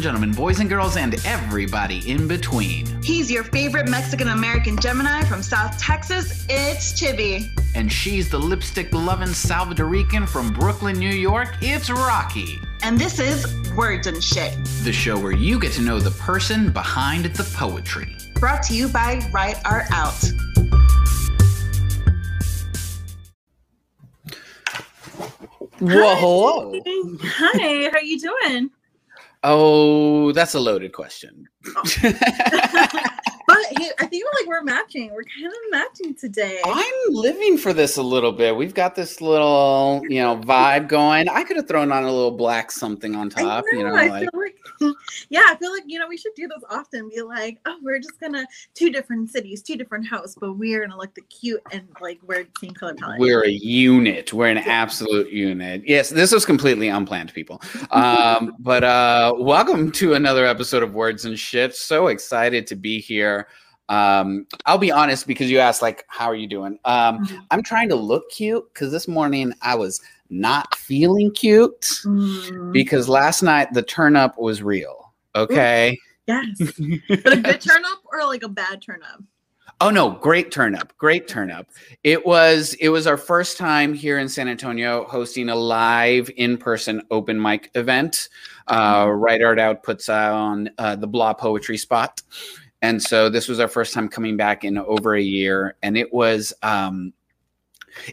and gentlemen, boys and girls, and everybody in between. He's your favorite Mexican American Gemini from South Texas. It's Chibi. And she's the lipstick loving Salvadorican from Brooklyn, New York. It's Rocky. And this is Words and Shit, the show where you get to know the person behind the poetry. Brought to you by Write Art Out. Well, hello. Hi, how you doing? Oh, that's a loaded question. Oh. I think like we're matching. We're kind of matching today. I'm living for this a little bit. We've got this little, you know, vibe going. I could have thrown on a little black something on top. Know, you know, I like, feel like, yeah, I feel like you know we should do this often. Be like, oh, we're just gonna two different cities, two different houses, but we're gonna look the cute and like we're same color palette. We're a unit. We're an absolute unit. Yes, this was completely unplanned, people. Um, but uh, welcome to another episode of Words and Shit. So excited to be here. Um, I'll be honest because you asked like, how are you doing? Um, mm-hmm. I'm trying to look cute because this morning I was not feeling cute mm. because last night the turn up was real. Okay. Yes. but a good turn up or like a bad turn up? Oh no, great turn up. Great turn up. It was it was our first time here in San Antonio hosting a live in-person open mic event. Uh, mm-hmm. Write Art Out puts on uh, the Blah Poetry Spot. And so this was our first time coming back in over a year, and it was um,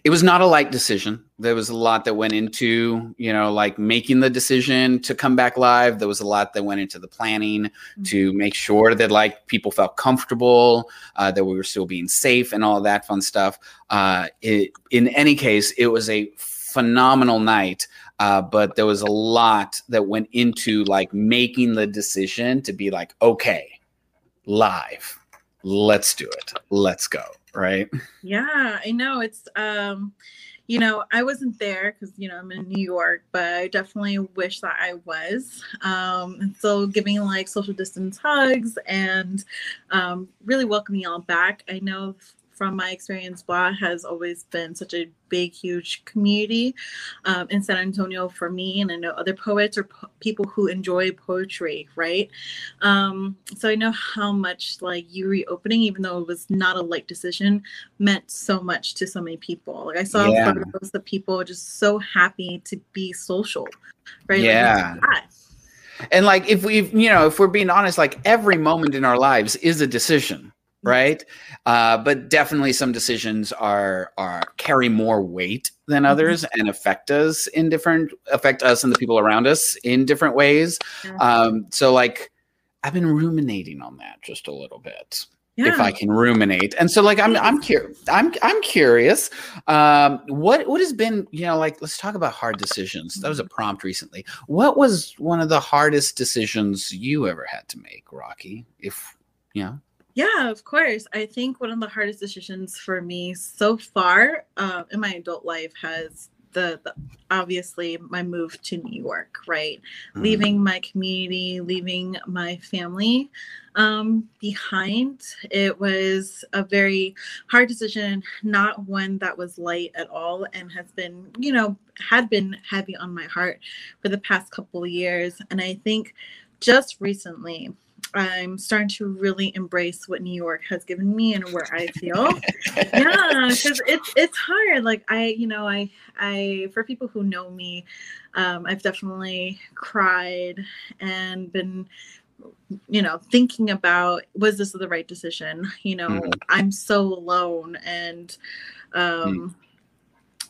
it was not a light decision. There was a lot that went into you know like making the decision to come back live. There was a lot that went into the planning mm-hmm. to make sure that like people felt comfortable, uh, that we were still being safe, and all that fun stuff. Uh, it, in any case, it was a phenomenal night. Uh, but there was a lot that went into like making the decision to be like, okay, live. Let's do it. Let's go. Right. Yeah, I know. It's um, you know, I wasn't there because you know I'm in New York, but I definitely wish that I was. Um, and so giving like social distance hugs and um, really welcoming y'all back. I know from my experience, Blah has always been such a big, huge community um, in San Antonio for me, and I know other poets or po- people who enjoy poetry, right? Um, so I know how much like you reopening, even though it was not a light decision, meant so much to so many people. Like I saw yeah. photos of people just so happy to be social, right? Yeah. Like, and like if we you know if we're being honest like every moment in our lives is a decision right? Uh, but definitely some decisions are are carry more weight than mm-hmm. others mm-hmm. and affect us in different affect us and the people around us in different ways. Um, so like I've been ruminating on that just a little bit. Yeah. If I can ruminate, and so like I'm I'm curious I'm I'm curious. Um, what what has been you know like let's talk about hard decisions. That was a mm-hmm. prompt recently. What was one of the hardest decisions you ever had to make, Rocky? If you know. Yeah, of course. I think one of the hardest decisions for me so far uh, in my adult life has the, the, obviously my move to New York, right? Mm. Leaving my community, leaving my family um, behind. It was a very hard decision, not one that was light at all, and has been, you know, had been heavy on my heart for the past couple of years. And I think just recently, I'm starting to really embrace what New York has given me and where I feel. yeah, because it's it's hard. Like I, you know, I I for people who know me, um, I've definitely cried and been you know thinking about was this the right decision you know mm. i'm so alone and um mm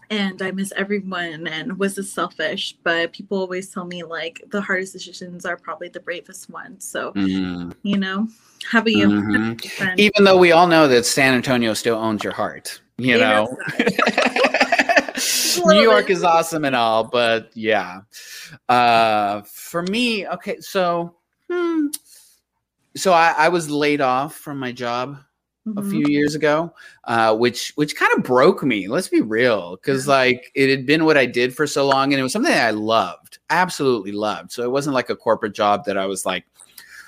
and I miss everyone and was this selfish? But people always tell me like the hardest decisions are probably the bravest ones. So mm-hmm. you know, how about you? Mm-hmm. Even though we all know that San Antonio still owns your heart, you know. New York is awesome and all, but yeah. Uh, for me, okay, so hmm, so I, I was laid off from my job mm-hmm. a few years ago, uh, which which kind of broke me. Let's be real, because like it had been what I did for so long, and it was something that I loved, absolutely loved. So it wasn't like a corporate job that I was like,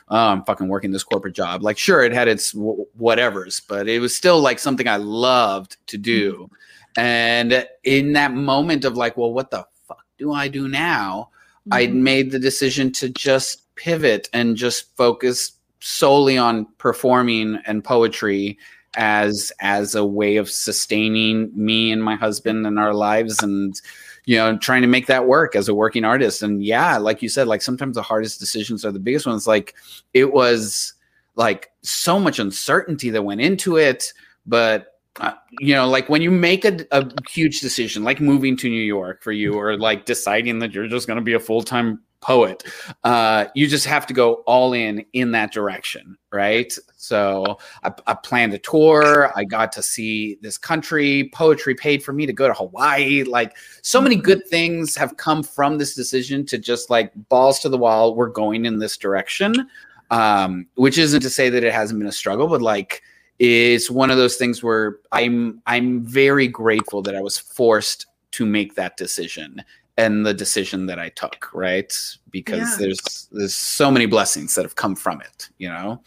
oh, I'm fucking working this corporate job. Like, sure, it had its w- whatevers, but it was still like something I loved to do. Mm-hmm. And in that moment of like, well, what the fuck do I do now? Mm-hmm. I made the decision to just pivot and just focus solely on performing and poetry as as a way of sustaining me and my husband and our lives and you know trying to make that work as a working artist. And yeah like you said like sometimes the hardest decisions are the biggest ones. Like it was like so much uncertainty that went into it but uh, you know like when you make a, a huge decision like moving to new york for you or like deciding that you're just going to be a full-time poet. Uh, you just have to go all in in that direction, right? So I, I, planned a tour. I got to see this country. Poetry paid for me to go to Hawaii. Like so many good things have come from this decision to just like balls to the wall. We're going in this direction, um, which isn't to say that it hasn't been a struggle, but like it's one of those things where I'm I'm very grateful that I was forced to make that decision and the decision that I took, right? Because yeah. there's there's so many blessings that have come from it, you know.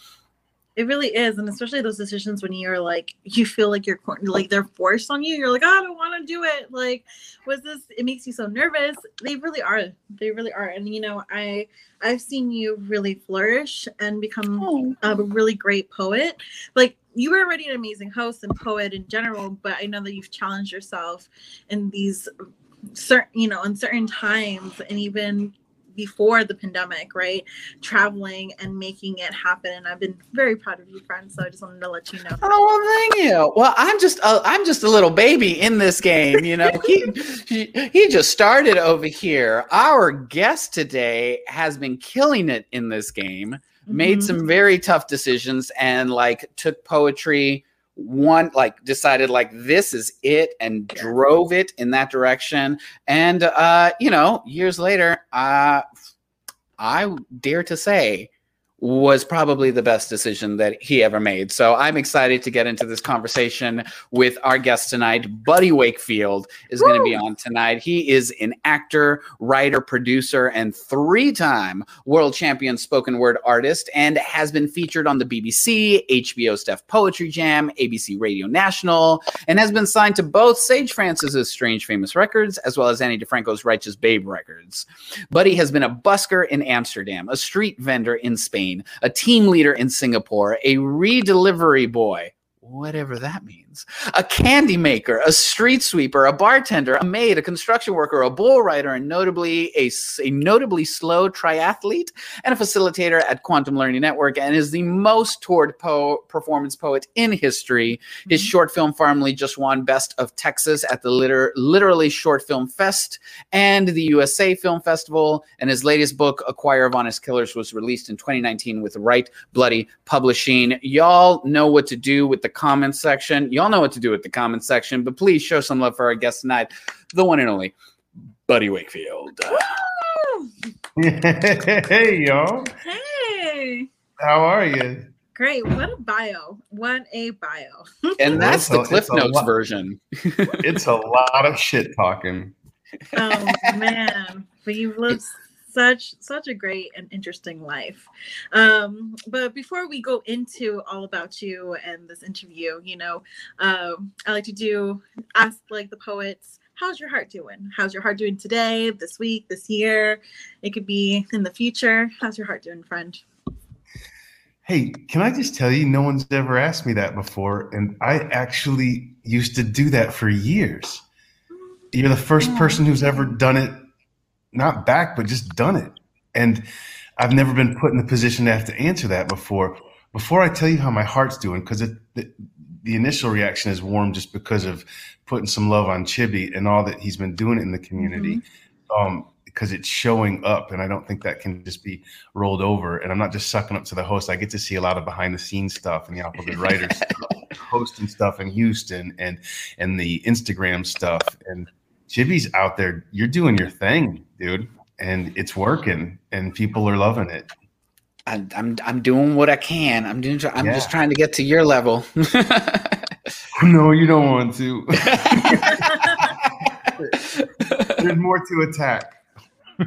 It really is, and especially those decisions when you're like, you feel like you're like they're forced on you. You're like, oh, I don't want to do it. Like, was this? It makes you so nervous. They really are. They really are. And you know, I I've seen you really flourish and become oh. a really great poet. Like you were already an amazing host and poet in general, but I know that you've challenged yourself in these certain you know in certain times and even before the pandemic right traveling and making it happen. And i've been very proud of you friend so i just wanted to let you know. Oh well thank you. Well i'm just a, i'm just a little baby in this game you know. He, he he just started over here. Our guest today has been killing it in this game mm-hmm. made some very tough decisions and like took poetry one like decided like this is it and drove it in that direction. And uh you know years later uh i dare to say was probably the best decision that he ever made. So I'm excited to get into this conversation with our guest tonight. Buddy Wakefield is going to be on tonight. He is an actor, writer, producer, and three time world champion spoken word artist and has been featured on the BBC, HBO's Def Poetry Jam, ABC Radio National, and has been signed to both Sage Francis's Strange Famous Records as well as Ani DiFranco's Righteous Babe Records. Buddy has been a busker in Amsterdam, a street vendor in Spain a team leader in Singapore, a redelivery boy, whatever that means a candy maker, a street sweeper, a bartender, a maid, a construction worker, a bull rider, and notably a, a notably slow triathlete and a facilitator at Quantum Learning Network, and is the most toured po- performance poet in history. His mm-hmm. short film Farmly just won Best of Texas at the liter- Literally Short Film Fest and the USA Film Festival, and his latest book, A Choir of Honest Killers, was released in 2019 with Write Bloody Publishing. Y'all know what to do with the comments section. Y'all Y'all know what to do with the comment section, but please show some love for our guest tonight, the one and only Buddy Wakefield. hey, y'all. Hey. How are you? Great. What a bio. What a bio. and that's the Cliff Notes lot, version. it's a lot of shit talking. Oh, man. But you've lived such such a great and interesting life. Um, but before we go into all about you and this interview you know um, i like to do ask like the poets how's your heart doing? How's your heart doing today this week this year? It could be in the future. How's your heart doing friend? Hey can i just tell you no one's ever asked me that before and i actually used to do that for years. You're the first person who's ever done it not back, but just done it. And I've never been put in the position to have to answer that before. Before I tell you how my heart's doing, because the, the initial reaction is warm just because of putting some love on Chibi and all that he's been doing in the community. Mm-hmm. Um, because it's showing up and i don't think that can just be rolled over and i'm not just sucking up to the host i get to see a lot of behind the scenes stuff and the Applewood writers hosting stuff in houston and and the instagram stuff and Chibi's out there. You're doing your thing, dude, and it's working, and people are loving it. I, I'm I'm doing what I can. I'm doing. I'm yeah. just trying to get to your level. no, you don't want to. There's more to attack. I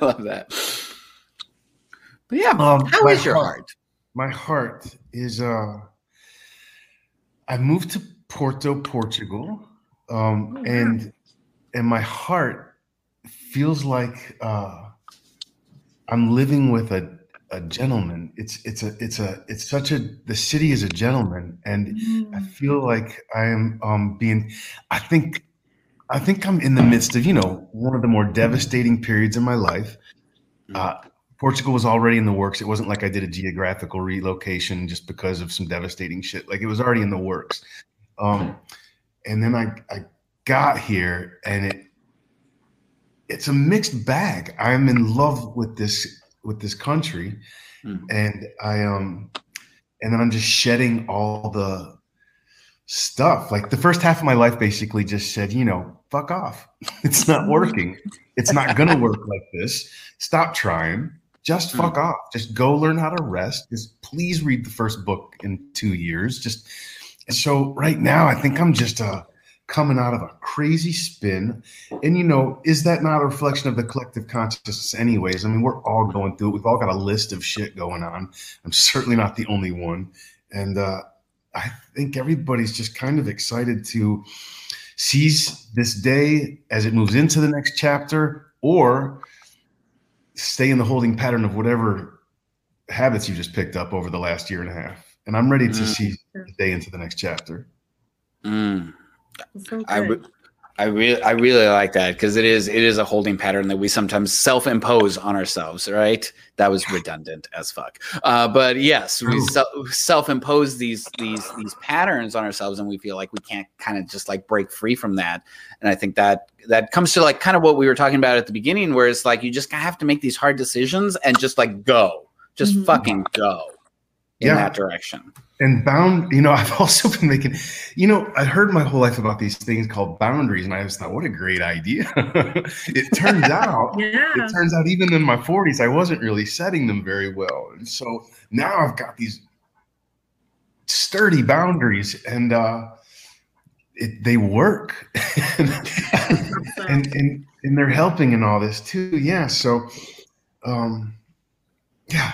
love that. But yeah, um, how is your heart, heart? My heart is. uh I moved to Porto, Portugal um, oh, and and my heart feels like uh, I'm living with a a gentleman. It's it's a it's a it's such a the city is a gentleman, and I Mm. feel like I am um being. I think I think I'm in the midst of you know one of the more devastating periods in my life. Uh, Portugal was already in the works. It wasn't like I did a geographical relocation just because of some devastating shit. Like it was already in the works. Um, and then I I got here, and it it's a mixed bag. I'm in love with this with this country, Mm. and I um and then I'm just shedding all the stuff. Like the first half of my life basically just said, you know, fuck off. It's not working. It's not gonna work like this. Stop trying. Just fuck off. Just go learn how to rest. Just please read the first book in two years. Just so right now, I think I'm just uh coming out of a crazy spin. And you know, is that not a reflection of the collective consciousness, anyways? I mean, we're all going through it. We've all got a list of shit going on. I'm certainly not the only one. And uh, I think everybody's just kind of excited to seize this day as it moves into the next chapter or stay in the holding pattern of whatever habits you just picked up over the last year and a half. And I'm ready to Mm. see the day into the next chapter. Mm. So I, good. re- I really, I really like that because it is, it is a holding pattern that we sometimes self-impose on ourselves. Right? That was redundant as fuck. Uh, but yes, we se- self-impose these, these, these patterns on ourselves, and we feel like we can't kind of just like break free from that. And I think that that comes to like kind of what we were talking about at the beginning, where it's like you just have to make these hard decisions and just like go, just Mhm. fucking go in Yeah. that direction. and bound you know i've also been making you know i heard my whole life about these things called boundaries and i just thought what a great idea it turns out yeah. it turns out even in my 40s i wasn't really setting them very well and so now i've got these sturdy boundaries and uh it, they work and, and and and they're helping in all this too yeah so um yeah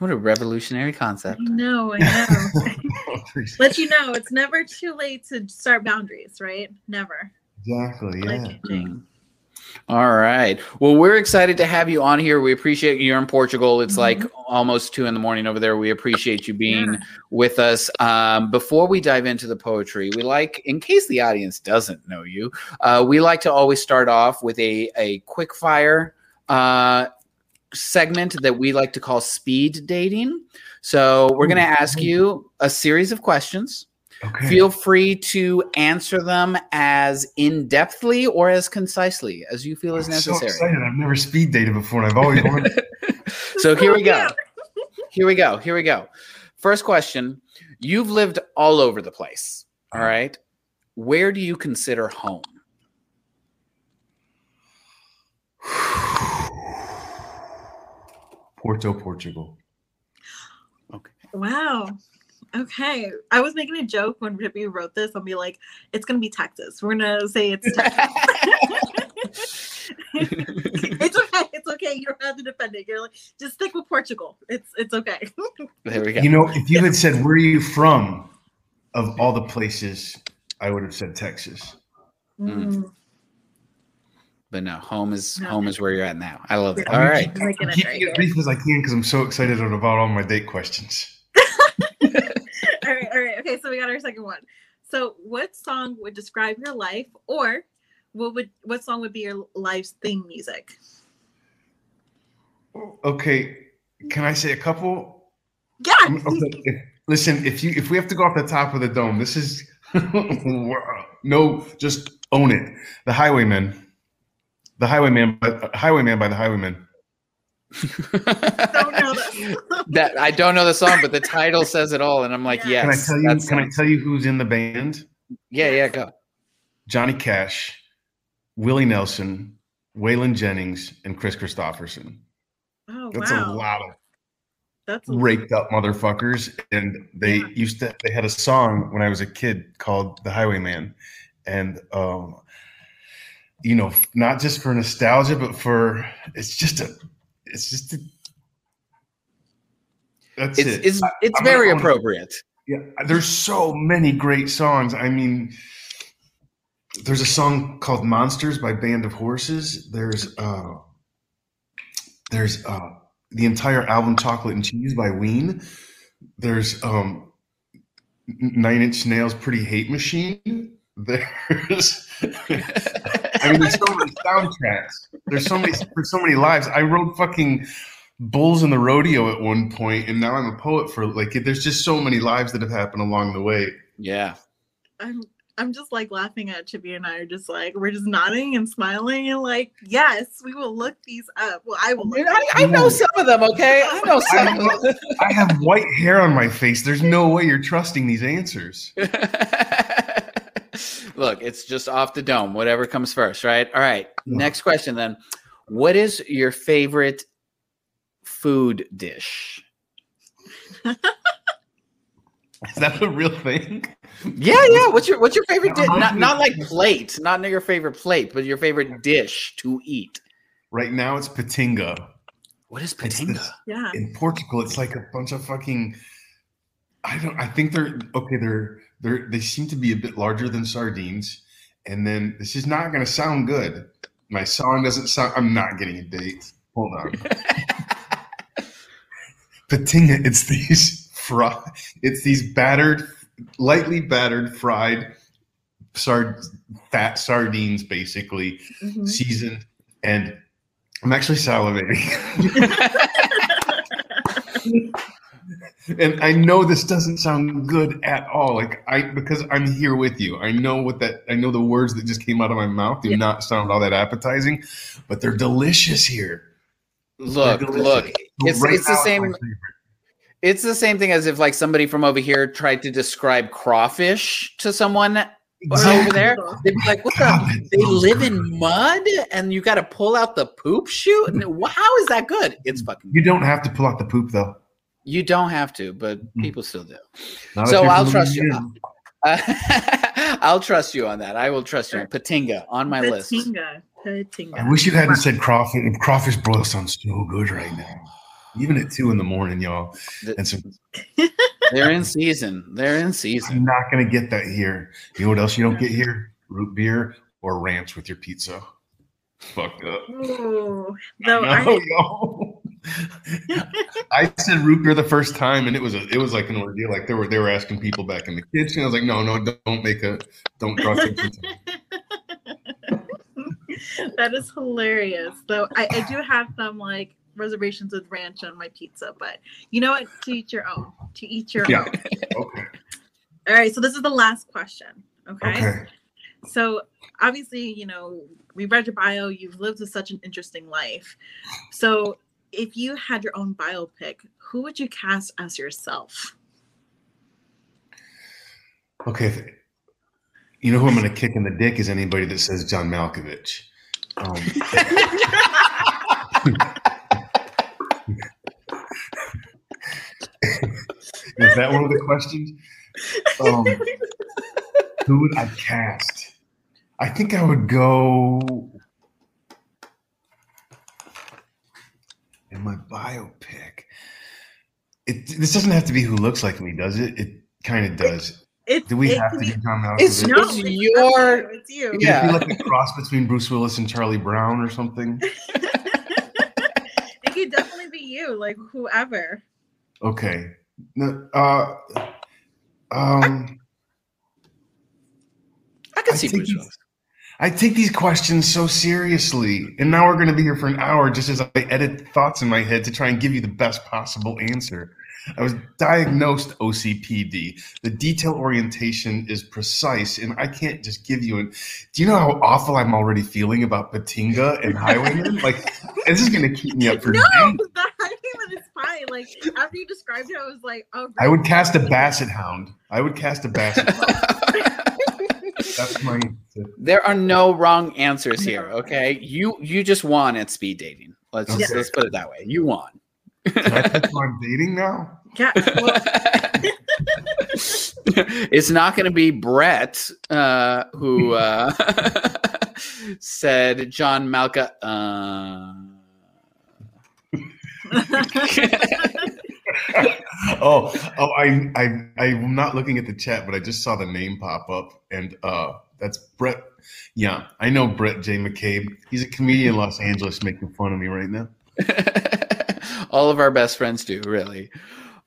What a revolutionary concept. I know, I know. Let you know it's never too late to start boundaries, right? Never. exactly yeah Life. Mm. All right. Well, we're excited to have you on here. We appreciate you're in Portugal. It's Mhm. like almost two in the morning over there. We appreciate you being Yeah. with us. Um, before we dive into the poetry, we like, in case the audience doesn't know you, uh, we like to always start off with a a quick fire uh, segment that we like to call speed dating. So we're going to ask you a series of questions. okay Feel free to answer them as in depthly or as concisely as you feel is I'm so necessary. excited. I've never speed dated before, and I've always wanted. So here we go. Here we go. Here we go. First question You've lived all over the place. All right. Where do you consider home? Porto, Portugal. Okay. Wow. Okay. I was making a joke when Rippy wrote this. I'll be like, it's gonna be Texas. We're gonna say it's Texas. it's okay. It's okay. You don't have to defend it. You're like, just stick with Portugal. It's it's okay. there we go. You know, if you had said, Where are you from? of all the places, I would have said Texas. Mm. But no, home is No. home is where you're at now. I love it. Yeah. All right. I'm making I'm it keeping very it good. brief as I can because I'm so excited about all my date questions. all right, all right. Okay, so we got our second one. So, what song would describe your life, or what would what song would be your life's theme music? Okay, can I say a couple? Yeah. Mm, okay, listen, if you if we have to go off the top of the dome, this is no, just own it. The Highwaymen, the Highwayman, but Highwayman by the Highwaymen. Don't know that I don't know the song, but the title says it all, and I'm like, Yeah. yes. Can I tell you? Can I tell you who's in the band? Yeah, yeah, go. Johnny Cash, Willie Nelson, Waylon Jennings, and Kris Kristofferson. Oh That's wow, a lot of that's a raked up motherfuckers. And they Yeah. used to they had a song when I was a kid called The Highwayman. And um, you know, not just for nostalgia, but for it's just a it's just a that's It's it. it's I- it's gonna very appropriate. Yeah, there's so many great songs. I mean, there's a song called "Monsters" by Band of Horses. There's uh, there's uh, the entire album "Chocolate and Cheese" by Ween. There's um, Nine Inch Nails' "Pretty Hate Machine." There's, I mean, there's so many soundtracks. There's so many, there's so many lives. I wrote fucking Bulls in the Rodeo at one point, and now I'm a poet for like. There's just so many lives that have happened along the way. Yeah. I'm I'm just like laughing at Chibi and I are just like we're just nodding and smiling and like yes we will look these up. Well, I will. Look I, I know some of them. Okay, I know some. of them. I have white hair on my face. There's no way you're trusting these answers. Look, it's just off the dome. Whatever comes first, right? All right. Yeah. Next question then. What is your favorite food dish? Is that a real thing? Yeah, yeah. What's your what's your favorite dish? Not not like plate, not your favorite plate, but your favorite dish to eat. Right now, it's petinga. What is It's petinga? this- Yeah. in Portugal, it's like a bunch of fucking. I don't. I think they're okay. They're they're they seem to be a bit larger than sardines. And then this is not going to sound good. My song doesn't sound. I'm not getting a date. Hold on. Petinga. It's these fry. It's these battered, lightly battered fried sard fat sardines, basically Mhm. seasoned. And I'm actually salivating. and I know this doesn't sound good at all. Like I because I'm here with you. I know what that I know the words that just came out of my mouth do Yeah. not sound all that appetizing, but they're delicious here. Look, delicious. look. It's Right it's the same. It's the same thing as if like somebody from over here tried to describe crawfish to someone over there. They'd be like, "What the? They live good. in mud, and you got to pull out the poop chute. And how is that good? It's fucking. You don't have to pull out the poop though. You don't have to, but Mm. people still do. Not So I'll trust you. Uh, I'll trust you on that. I will trust you. Petinga on my list. Petinga. Petinga. I wish you hadn't said crawfish. Crawfish broil sounds so good right now. Even at two in the morning, y'all. The- And so They're in season. They're in I'm season. not gonna get that here. You know what else you don't get here? Root beer or ranch with your pizza. Fucked up. Ooh, though No, I, yo. I said root beer the first time, and it was a, it was like an ordeal. Like they were they were asking people back in the kitchen. I was like, no, no, don't make a don't draw attention. that is hilarious. Though I, I do have some like reservations with ranch on my pizza, but you know what? To each your own. To each your Yeah. own. Okay. All right. So this is the last question. Okay. Okay. So obviously, you know, we read your bio. You've lived with such an interesting life. So if you had your own biopic, who would you cast as yourself? Okay. You know who I'm going to kick in the dick is anybody that says John Malkovich. Um, is that one of the questions? Um, who would I cast? I think I would go in my biopic. It, this doesn't have to be who looks like me, does it? It kind of does. It's, Do we it have to be- do John Malkovich? It's- No, It's it's your- It's you. Could Yeah. it be like a cross between Bruce Willis and Charlie Brown or something? it could definitely be you, like whoever. Okay. No, uh, um, I can see Bruce Willis. I take these questions so seriously, and now we're going to be here for an hour just as I edit thoughts in my head to try and give you the best possible answer. I was diagnosed OCPD. The detail orientation is precise, and I can't just give you an. Do you know how awful I'm already feeling about Petinga and Highwayman? like, this is going to keep me up for No, days. the Highwayman is fine. Like after you described it, I was like, oh. I would cast a basset hound. I would cast a basset hound. That's my. there are no wrong answers here. Okay, you you just won at speed dating. Let's just, Okay. let's put it that way. You won. Can I pick who I'm dating now? Yeah. Well, it's not going to be Brett uh, who uh, said John Malka. Uh, oh, oh, I, I, I'm not looking at the chat, but I just saw the name pop up, and uh, that's Brett. Yeah, I know Brett J. McCabe. He's a comedian in Los Angeles, making fun of me right now. All of our best friends do, really.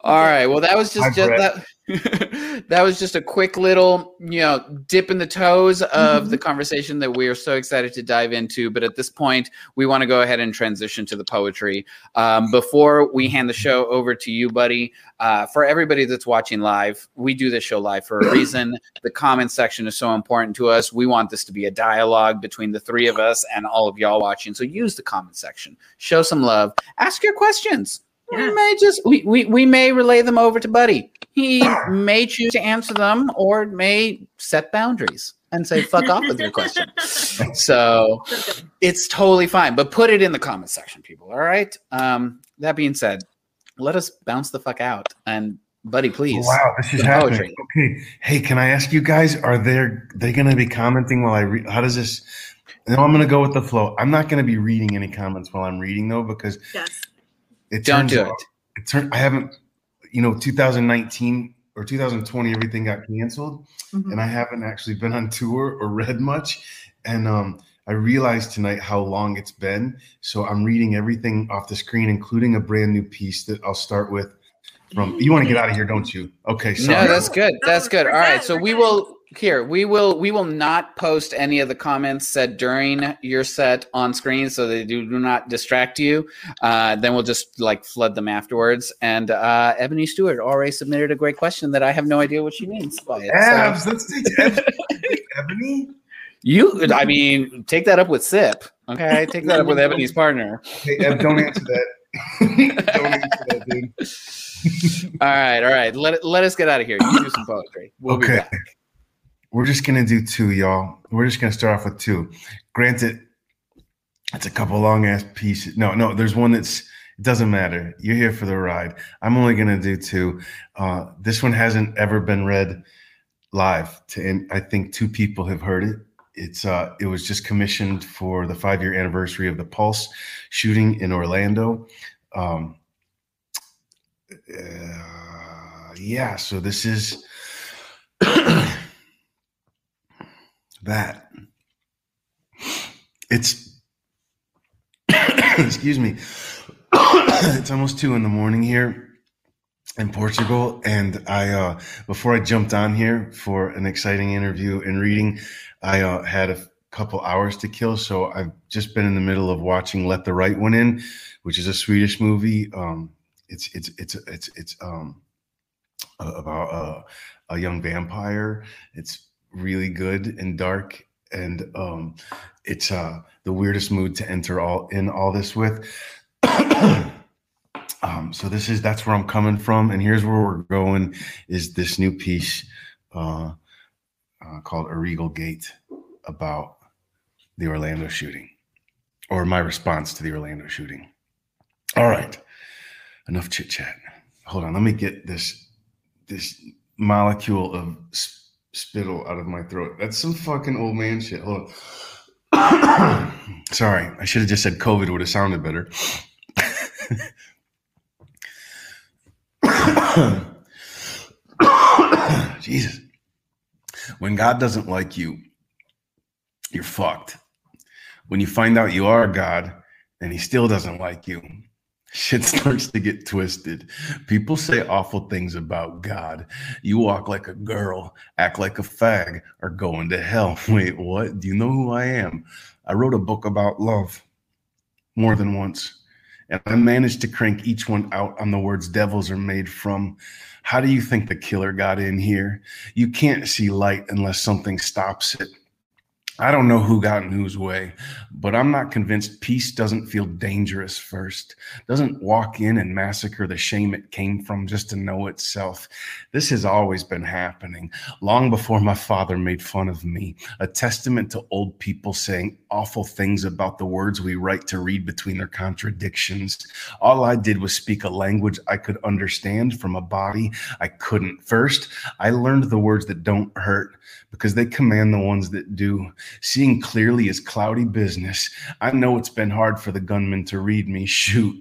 All right. Well, that was just, Hi, just that. that was just a quick little, you know, dip in the toes of Mhm. the conversation that we are so excited to dive into. But at this point, we want to go ahead and transition to the poetry. Um, before we hand the show over to you, buddy, uh, for everybody that's watching live, we do this show live for a reason. the comment section is so important to us. We want this to be a dialogue between the three of us and all of y'all watching. So use the comment section, show some love, ask your questions. We may just we, we we may relay them over to Buddy. He may choose to answer them or may set boundaries and say fuck off with your question. So it's totally fine, but put it in the comment section, people. All right. Um, that being said, let us bounce the fuck out and Buddy, please. Wow, this is happening. poetry. Okay, hey, can I ask you guys? Are there they going to be commenting while I read? How does this? No, I'm going to go with the flow. I'm not going to be reading any comments while I'm reading though, because Yes. It Don't do out- it. It turned. I haven't, you know, 2019 or 2020, everything got canceled, Mhm. and I haven't actually been on tour or read much. And um, I realized tonight how long it's been. So I'm reading everything off the screen, including a brand new piece that I'll start with. From you want to get out of here, don't you? Okay, sorry. No, that's good. That's good. All right. So we're we good. will here. We will we will not post any of the comments said during your set on screen, so they do, do not distract you. Uh, then we'll just like flood them afterwards. And uh, Ebony Stewart already submitted a great question that I have no idea what she means by it. So let's take Ebony. Ebony. you, I mean, take that up with Sip. Okay, take that up with Ebony's partner. Hey, Eb, don't answer that. don't answer that, dude. All right, all right. Let let us get out of here. You do some poetry. We'll be back. We're just gonna do two, y'all. We're just gonna start off with two. Granted, it's a couple long ass pieces. No, no, there's one that's it doesn't matter. You're here for the ride. I'm only gonna do two. Uh, this one hasn't ever been read live to and I think two people have heard it. It's uh it was just commissioned for the five year anniversary of the Pulse shooting in Orlando. Um uh, yeah, so this is that. It's excuse me. it's almost two in the morning here in Portugal, and I uh, before I jumped on here for an exciting interview and reading, I uh, had a couple hours to kill, so I've just been in the middle of watching Let the Right One In, which is a Swedish movie. Um, it's it's it's it's it's um about a young vampire. It's really good and dark, and um, it's uh, the weirdest mood to enter all in all this with. um, so this is that's where I'm coming from, and here's where we're going. Is this new piece uh, uh, called "A Regal Gait" about the Orlando shooting, or my response to the Orlando shooting? All right, enough chit chat. Hold on, let me get this this molecule of s- spittle out of my throat. That's some fucking old man shit. Hold on. Sorry, I should have just said COVID would have sounded better. Jesus. When God doesn't like you, you're fucked. When you find out you are God and he still doesn't like you, shit starts to get twisted. People say awful things about God. You walk like a girl, act like a fag, or going to hell. Wait, what? Do you know who I am? I wrote a book about love more than once. And I managed to crank each one out on the words devils are made from. How do you think the killer got in here? You can't see light unless something stops it. I don't know who got in whose way, but I'm not convinced peace doesn't feel dangerous first, doesn't walk in and massacre the shame it came from just to know itself. This has always been happening, long before my father made fun of me, a testament to old people saying awful things about the words we write to read between their contradictions. All I did was speak a language I could understand from a body I couldn't. First, I learned the words that don't hurt because they command the ones that do. Seeing clearly is cloudy business. I know it's been hard for the gunman to read me. Shoot,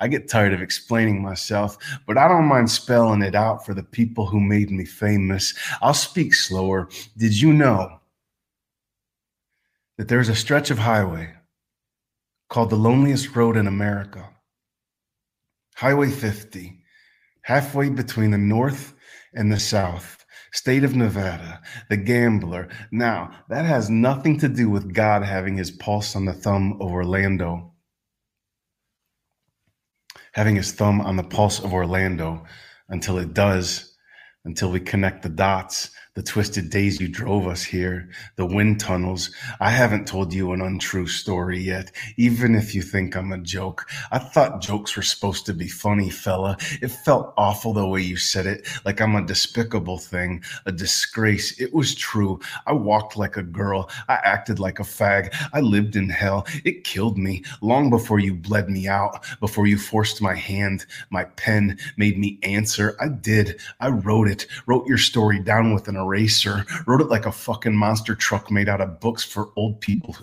I get tired of explaining myself, but I don't mind spelling it out for the people who made me famous. I'll speak slower. Did you know that there's a stretch of highway called the loneliest road in America? Highway 50, halfway between the north and the south, state of Nevada, the gambler. Now, that has nothing to do with God having his pulse on the thumb of Orlando. Having his thumb on the pulse of Orlando until it does, until we connect the dots the twisted days you drove us here, the wind tunnels. I haven't told you an untrue story yet, even if you think I'm a joke. I thought jokes were supposed to be funny, fella. It felt awful the way you said it, like I'm a despicable thing, a disgrace. It was true. I walked like a girl. I acted like a fag. I lived in hell. It killed me long before you bled me out, before you forced my hand, my pen, made me answer. I did. I wrote it, wrote your story down with an eraser, wrote it like a fucking monster truck made out of books for old people,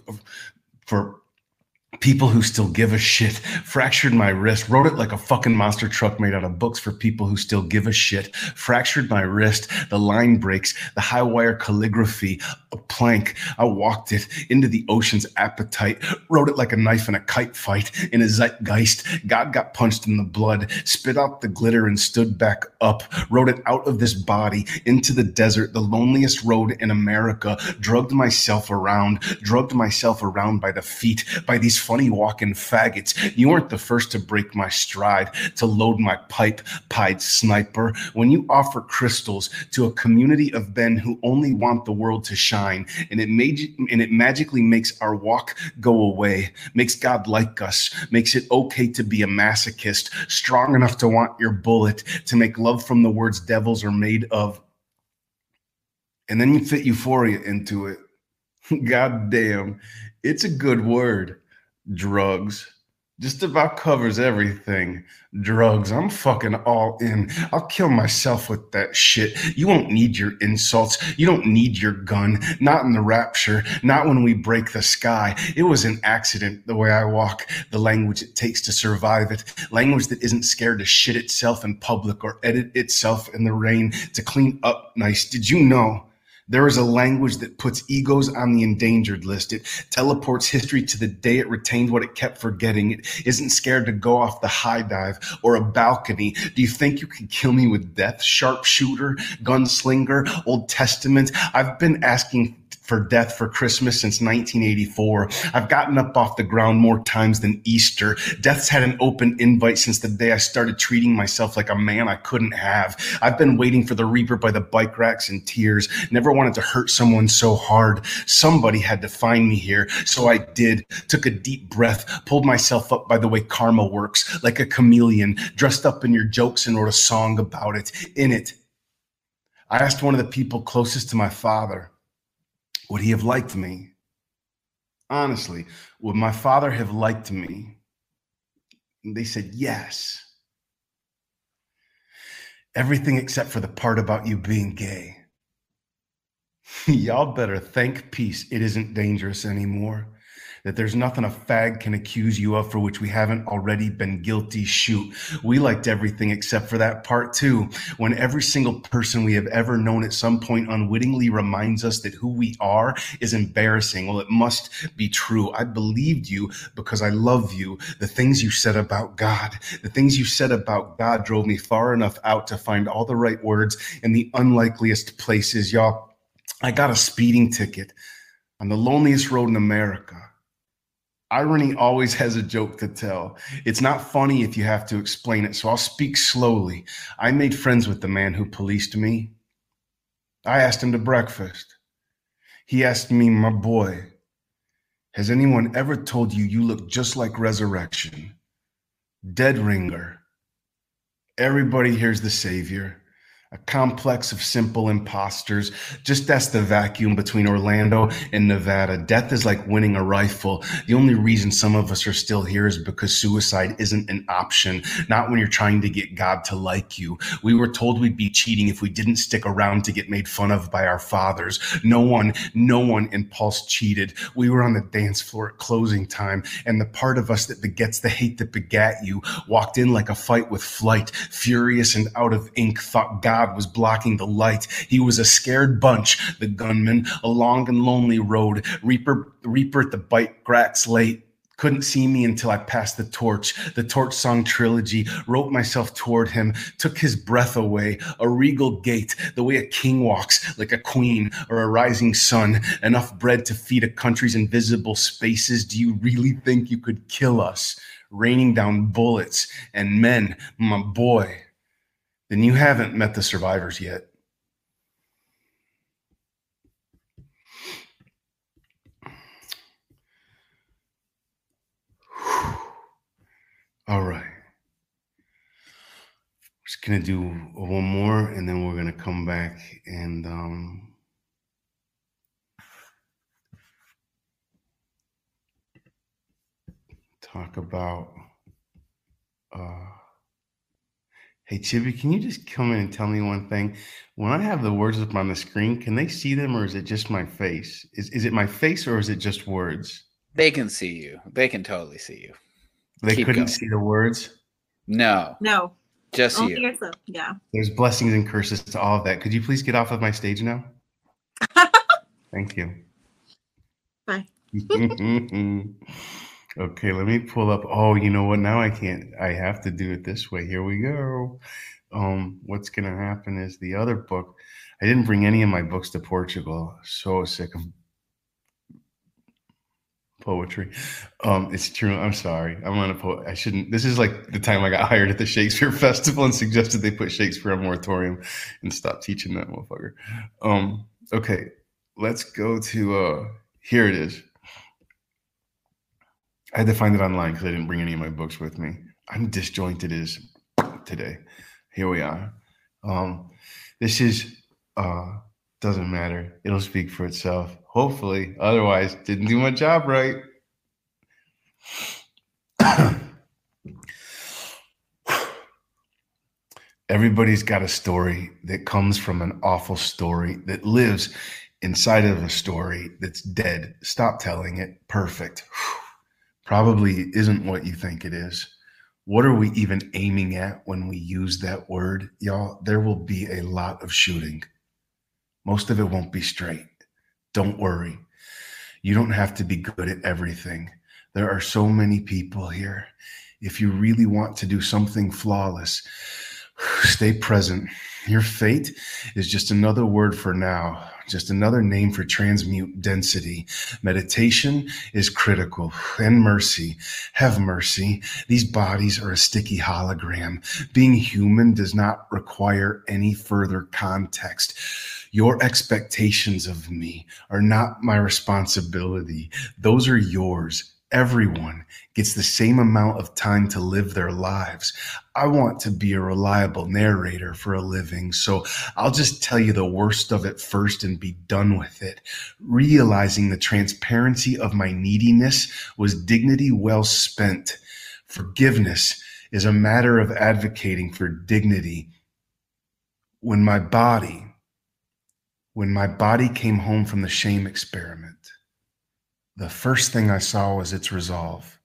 for people who still give a shit. Fractured my wrist, wrote it like a fucking monster truck made out of books for people who still give a shit. Fractured my wrist, the line breaks, the high wire calligraphy, a plank. I walked it into the ocean's appetite, wrote it like a knife in a kite fight in a zeitgeist. God got punched in the blood, spit out the glitter and stood back up, wrote it out of this body into the desert, the loneliest road in America, drugged myself around, drugged myself around by the feet, by these funny walking faggots. You weren't the first to break my stride, to load my pipe, pied sniper. When you offer crystals to a community of men who only want the world to shine, and it made and it magically makes our walk go away, makes God like us, makes it okay to be a masochist, strong enough to want your bullet, to make love from the words devils are made of. And then you fit euphoria into it. God damn, it's a good word drugs just about covers everything. Drugs. I'm fucking all in. I'll kill myself with that shit. You won't need your insults. You don't need your gun. Not in the rapture. Not when we break the sky. It was an accident the way I walk, the language it takes to survive it. Language that isn't scared to shit itself in public or edit itself in the rain to clean up nice. Did you know? There is a language that puts egos on the endangered list. It teleports history to the day it retained what it kept forgetting. It isn't scared to go off the high dive or a balcony. Do you think you can kill me with death? Sharpshooter, gunslinger, Old Testament. I've been asking for death for Christmas since 1984. I've gotten up off the ground more times than Easter. Death's had an open invite since the day I started treating myself like a man I couldn't have. I've been waiting for the Reaper by the bike racks in tears. Never wanted to hurt someone so hard. Somebody had to find me here. So I did. Took a deep breath, pulled myself up by the way karma works, like a chameleon, dressed up in your jokes and wrote a song about it. In it, I asked one of the people closest to my father, would he have liked me? Honestly, would my father have liked me? And they said, yes. Everything except for the part about you being gay. Y'all better thank peace it isn't dangerous anymore that there's nothing a fag can accuse you of for which we haven't already been guilty. Shoot, we liked everything except for that part too. When every single person we have ever known at some point unwittingly reminds us that who we are is embarrassing. Well, it must be true. I believed you because I love you. The things you said about God, the things you said about God drove me far enough out to find all the right words in the unlikeliest places. Y'all, I got a speeding ticket on the loneliest road in America irony always has a joke to tell. It's not funny if you have to explain it, so I'll speak slowly. I made friends with the man who policed me. I asked him to breakfast. He asked me, My boy, has anyone ever told you you look just like resurrection? Dead ringer. Everybody here's the Savior a complex of simple imposters. Just that's the vacuum between Orlando and Nevada. Death is like winning a rifle. The only reason some of us are still here is because suicide isn't an option, not when you're trying to get God to like you. We were told we'd be cheating if we didn't stick around to get made fun of by our fathers. No one, no one in Pulse cheated. We were on the dance floor at closing time, and the part of us that begets the hate that begat you walked in like a fight with flight, furious and out of ink, thought God God was blocking the light. He was a scared bunch, the gunman, a long and lonely road. Reaper, Reaper at the bike cracks late. Couldn't see me until I passed the torch, the torch song trilogy, wrote myself toward him, took his breath away, a regal gait, the way a king walks, like a queen or a rising sun, enough bread to feed a country's invisible spaces. Do you really think you could kill us, raining down bullets. And men, my boy? Then you haven't met the survivors yet. All right. Just gonna do one more, and then we're gonna come back and um, talk about. Uh, hey, Chibi, can you just come in and tell me one thing? When I have the words up on the screen, can they see them, or is it just my face? Is is it my face, or is it just words? They can see you. They can totally see you. They Keep couldn't going. see the words. No, No. just Only you. yourself. Yeah. There's blessings and curses to all of that. Could you please get off of my stage now? Thank you. Bye. okay, let me pull up. Oh, you know what? Now I can't. I have to do it this way. Here we go. Um, what's gonna happen is the other book. I didn't bring any of my books to Portugal. So sick of poetry. Um, it's true. I'm sorry. I'm on a po- I shouldn't. This is like the time I got hired at the Shakespeare Festival and suggested they put Shakespeare on moratorium and stop teaching that motherfucker. Um, okay, let's go to uh here it is. I had to find it online because I didn't bring any of my books with me. I'm disjointed as today. Here we are. Um, this is uh doesn't matter. It'll speak for itself. Hopefully. Otherwise, didn't do my job right. Everybody's got a story that comes from an awful story that lives inside of a story that's dead. Stop telling it. Perfect. Probably isn't what you think it is. What are we even aiming at when we use that word? Y'all, there will be a lot of shooting. Most of it won't be straight. Don't worry. You don't have to be good at everything. There are so many people here. If you really want to do something flawless, stay present. Your fate is just another word for now, just another name for transmute density. Meditation is critical and mercy. Have mercy. These bodies are a sticky hologram. Being human does not require any further context. Your expectations of me are not my responsibility. Those are yours. Everyone gets the same amount of time to live their lives. I want to be a reliable narrator for a living, so I'll just tell you the worst of it first and be done with it. Realizing the transparency of my neediness was dignity well spent. Forgiveness is a matter of advocating for dignity. When my body, when my body came home from the shame experiment, the first thing I saw was its resolve.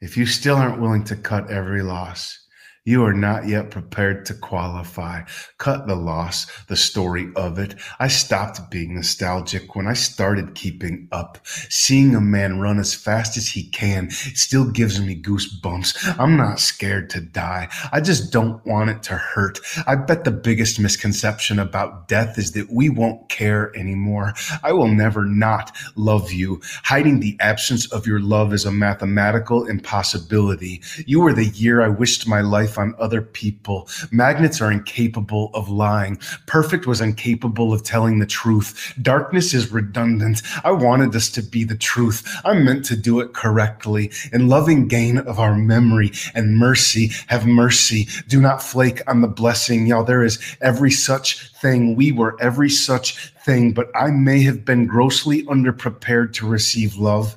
If you still aren't willing to cut every loss, you are not yet prepared to qualify. Cut the loss, the story of it. I stopped being nostalgic when I started keeping up. Seeing a man run as fast as he can still gives me goosebumps. I'm not scared to die. I just don't want it to hurt. I bet the biggest misconception about death is that we won't care anymore. I will never not love you. Hiding the absence of your love is a mathematical impossibility. You were the year I wished my life on other people. Magnets are incapable of lying. Perfect was incapable of telling the truth. Darkness is redundant. I wanted this to be the truth. I meant to do it correctly. In loving gain of our memory and mercy, have mercy. Do not flake on the blessing. Y'all, there is every such thing. We were every such thing, but I may have been grossly underprepared to receive love.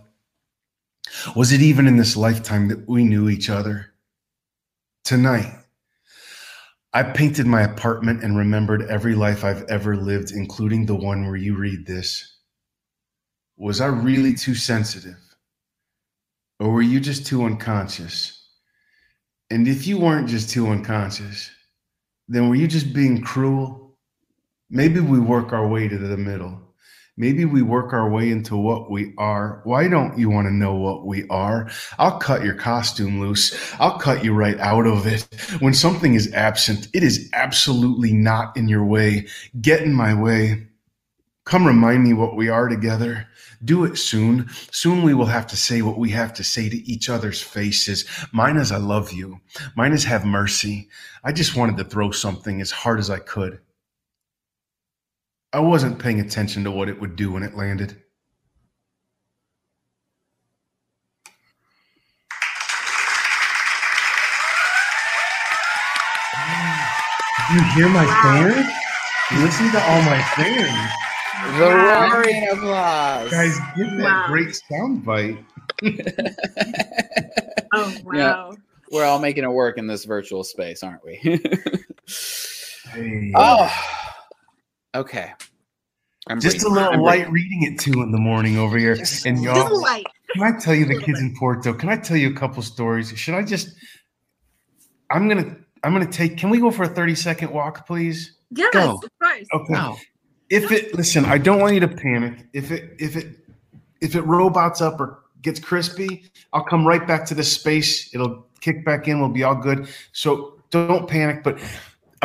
Was it even in this lifetime that we knew each other? Tonight, I painted my apartment and remembered every life I've ever lived, including the one where you read this. Was I really too sensitive? Or were you just too unconscious? And if you weren't just too unconscious, then were you just being cruel? Maybe we work our way to the middle. Maybe we work our way into what we are. Why don't you want to know what we are? I'll cut your costume loose. I'll cut you right out of it. When something is absent, it is absolutely not in your way. Get in my way. Come remind me what we are together. Do it soon. Soon we will have to say what we have to say to each other's faces. Mine is I love you. Mine is have mercy. I just wanted to throw something as hard as I could. I wasn't paying attention to what it would do when it landed. You hear my fans? Listen to all my fans. The Wow. roaring applause. Guys, give that Wow. great sound bite. Oh wow. We're all making it work in this virtual space, aren't we? Hey. oh, okay. I'm Just a little I'm light reading at two in the morning over here. Just and a Just y'all, light. can I tell you the kids in Porto? Can I tell you a couple stories? Should I just? I'm gonna. I'm gonna take. Can we go for a 30 second walk, please? Yes, Go. of. Okay. Wow. If it listen, I don't want you to panic. If it if it if it robots up or gets crispy, I'll come right back to this space. It'll kick back in. We'll be all good. So don't panic. But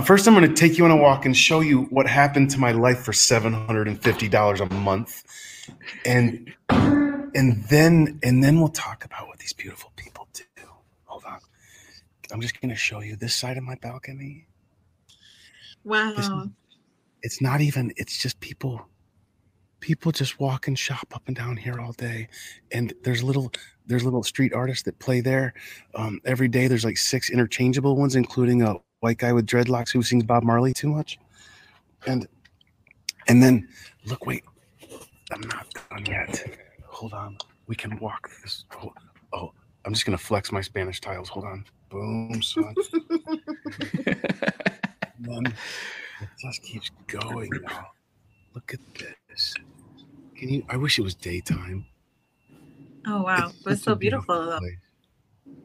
first, I'm going to take you on a walk and show you what happened to my life for seven hundred and fifty dollars a month, and and then and then we'll talk about what these beautiful people do. Hold on. I'm just going to show you this side of my balcony Wow. This- it's not even it's just people people just walk and shop up and down here all day and there's little there's little street artists that play there um, every day there's like six interchangeable ones including a white guy with dreadlocks who sings bob marley too much and and then look wait i'm not done yet hold on we can walk this oh, oh i'm just gonna flex my spanish tiles hold on boom son then it just keeps going now. Look at this. Can you? I wish it was daytime. Oh wow. But it's such a so beautiful though.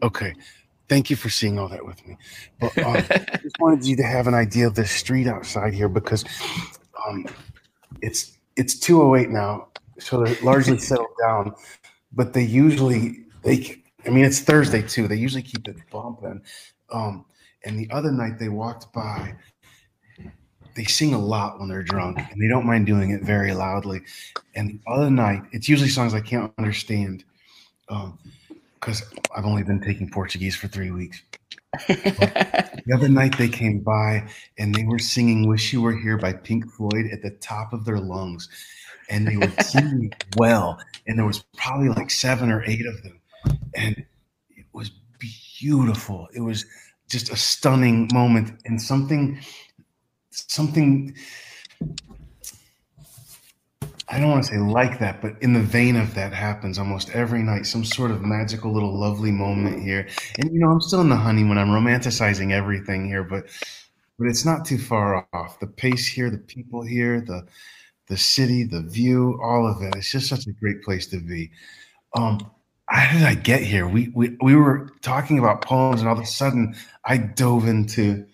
Okay. Thank you for seeing all that with me. But um, I just wanted you to have an idea of the street outside here because um, it's it's 208 now, so they're largely settled down. But they usually they I mean it's Thursday too. They usually keep it bumping. Um, and the other night they walked by. They sing a lot when they're drunk, and they don't mind doing it very loudly. And the other night, it's usually songs I can't understand, because I've only been taking Portuguese for three weeks. The other night they came by and they were singing "Wish You Were Here" by Pink Floyd at the top of their lungs, and they were singing well. And there was probably like seven or eight of them, and it was beautiful. It was just a stunning moment and something, something. I don't want to say like that, but in the vein of that happens almost every night. Some sort of magical little lovely moment here, and you know I'm still in the honeymoon. I'm romanticizing everything here, but but it's not too far off. The pace here, the people here, the the city, the view, all of it. It's just such a great place to be. Um, how did I get here? We we we were talking about poems, and all of a sudden I dove into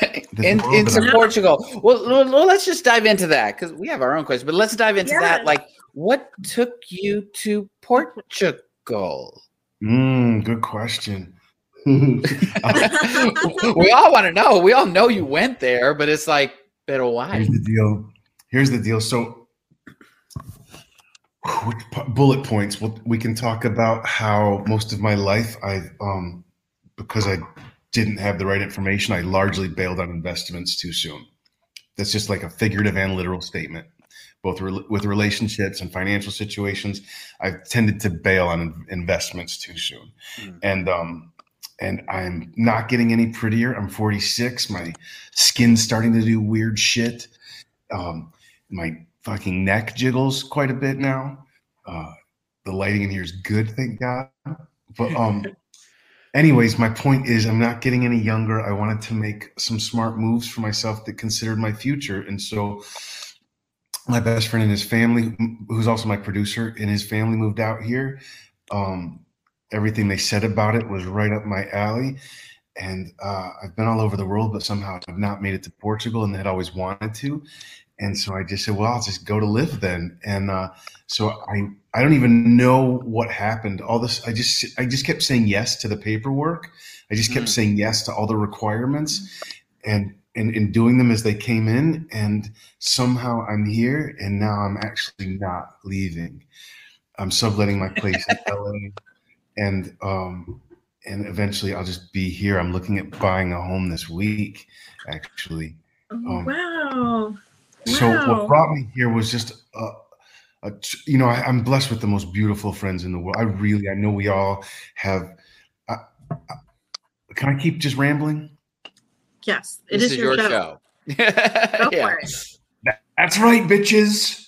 in, into that Portugal. Well, well, well, let's just dive into that because we have our own question. But let's dive into that. Like, what took you to Portugal? Mm, good question. we all want to know. We all know you went there, but it's like, but why? Here's the deal. Here's the deal. So, which po- bullet points? Well, we can talk about how most of my life I, um, because I didn't have the right information, I largely bailed on investments too soon. That's just like a figurative and literal statement. Both rel with relationships and financial situations, I've tended to bail on investments too soon, Mm. and um, and I'm not getting any prettier. I'm 46. My skin's starting to do weird shit. Um, my fucking neck jiggles quite a bit now. Uh, the lighting in here is good, thank God. But um, anyways, my point is, I'm not getting any younger. I wanted to make some smart moves for myself that considered my future, and so my best friend and his family, who's also my producer, and his family moved out here. Um, everything they said about it was right up my alley. And uh, I've been all over the world, but somehow I've not made it to Portugal and had always wanted to. and so I just said, well, I'll just go to live then. And uh, so I I don't even know what happened. All this I just I just kept saying yes to the paperwork. I just kept Mm. saying yes to all the requirements, and and, and doing them as they came in. And somehow I'm here, and now I'm actually not leaving. I'm subletting my place in LA, and um, and eventually I'll just be here. I'm looking at buying a home this week, actually. Oh, Um, wow. So Wow. what brought me here was just a, a t- you know I, I'm blessed with the most beautiful friends in the world. I really I know we all have. I, I, can I keep just rambling? Yes, it this is your, show. Go Yeah. for it. That's right, bitches.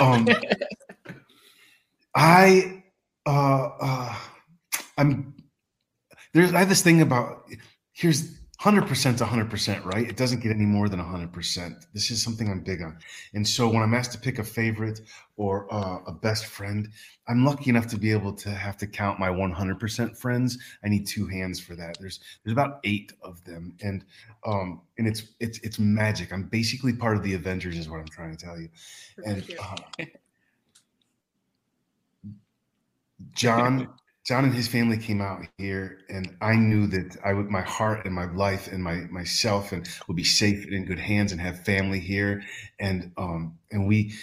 Um, I uh, uh, I'm there's I have this thing about here's hundred percent to hundred percent right. It doesn't get any more than hundred percent. This is something I'm big on, and so when I'm asked to pick a favorite or uh, a best friend, I'm lucky enough to be able to have to count my 100% friends. I need two hands for that. There's there's about eight of them, and um and it's it's it's magic. I'm basically part of the Avengers, is what I'm trying to tell you. And uh, John, John and his family came out here, and I knew that I would, my heart and my life and my myself, and would be safe and in good hands, and have family here, and um, and we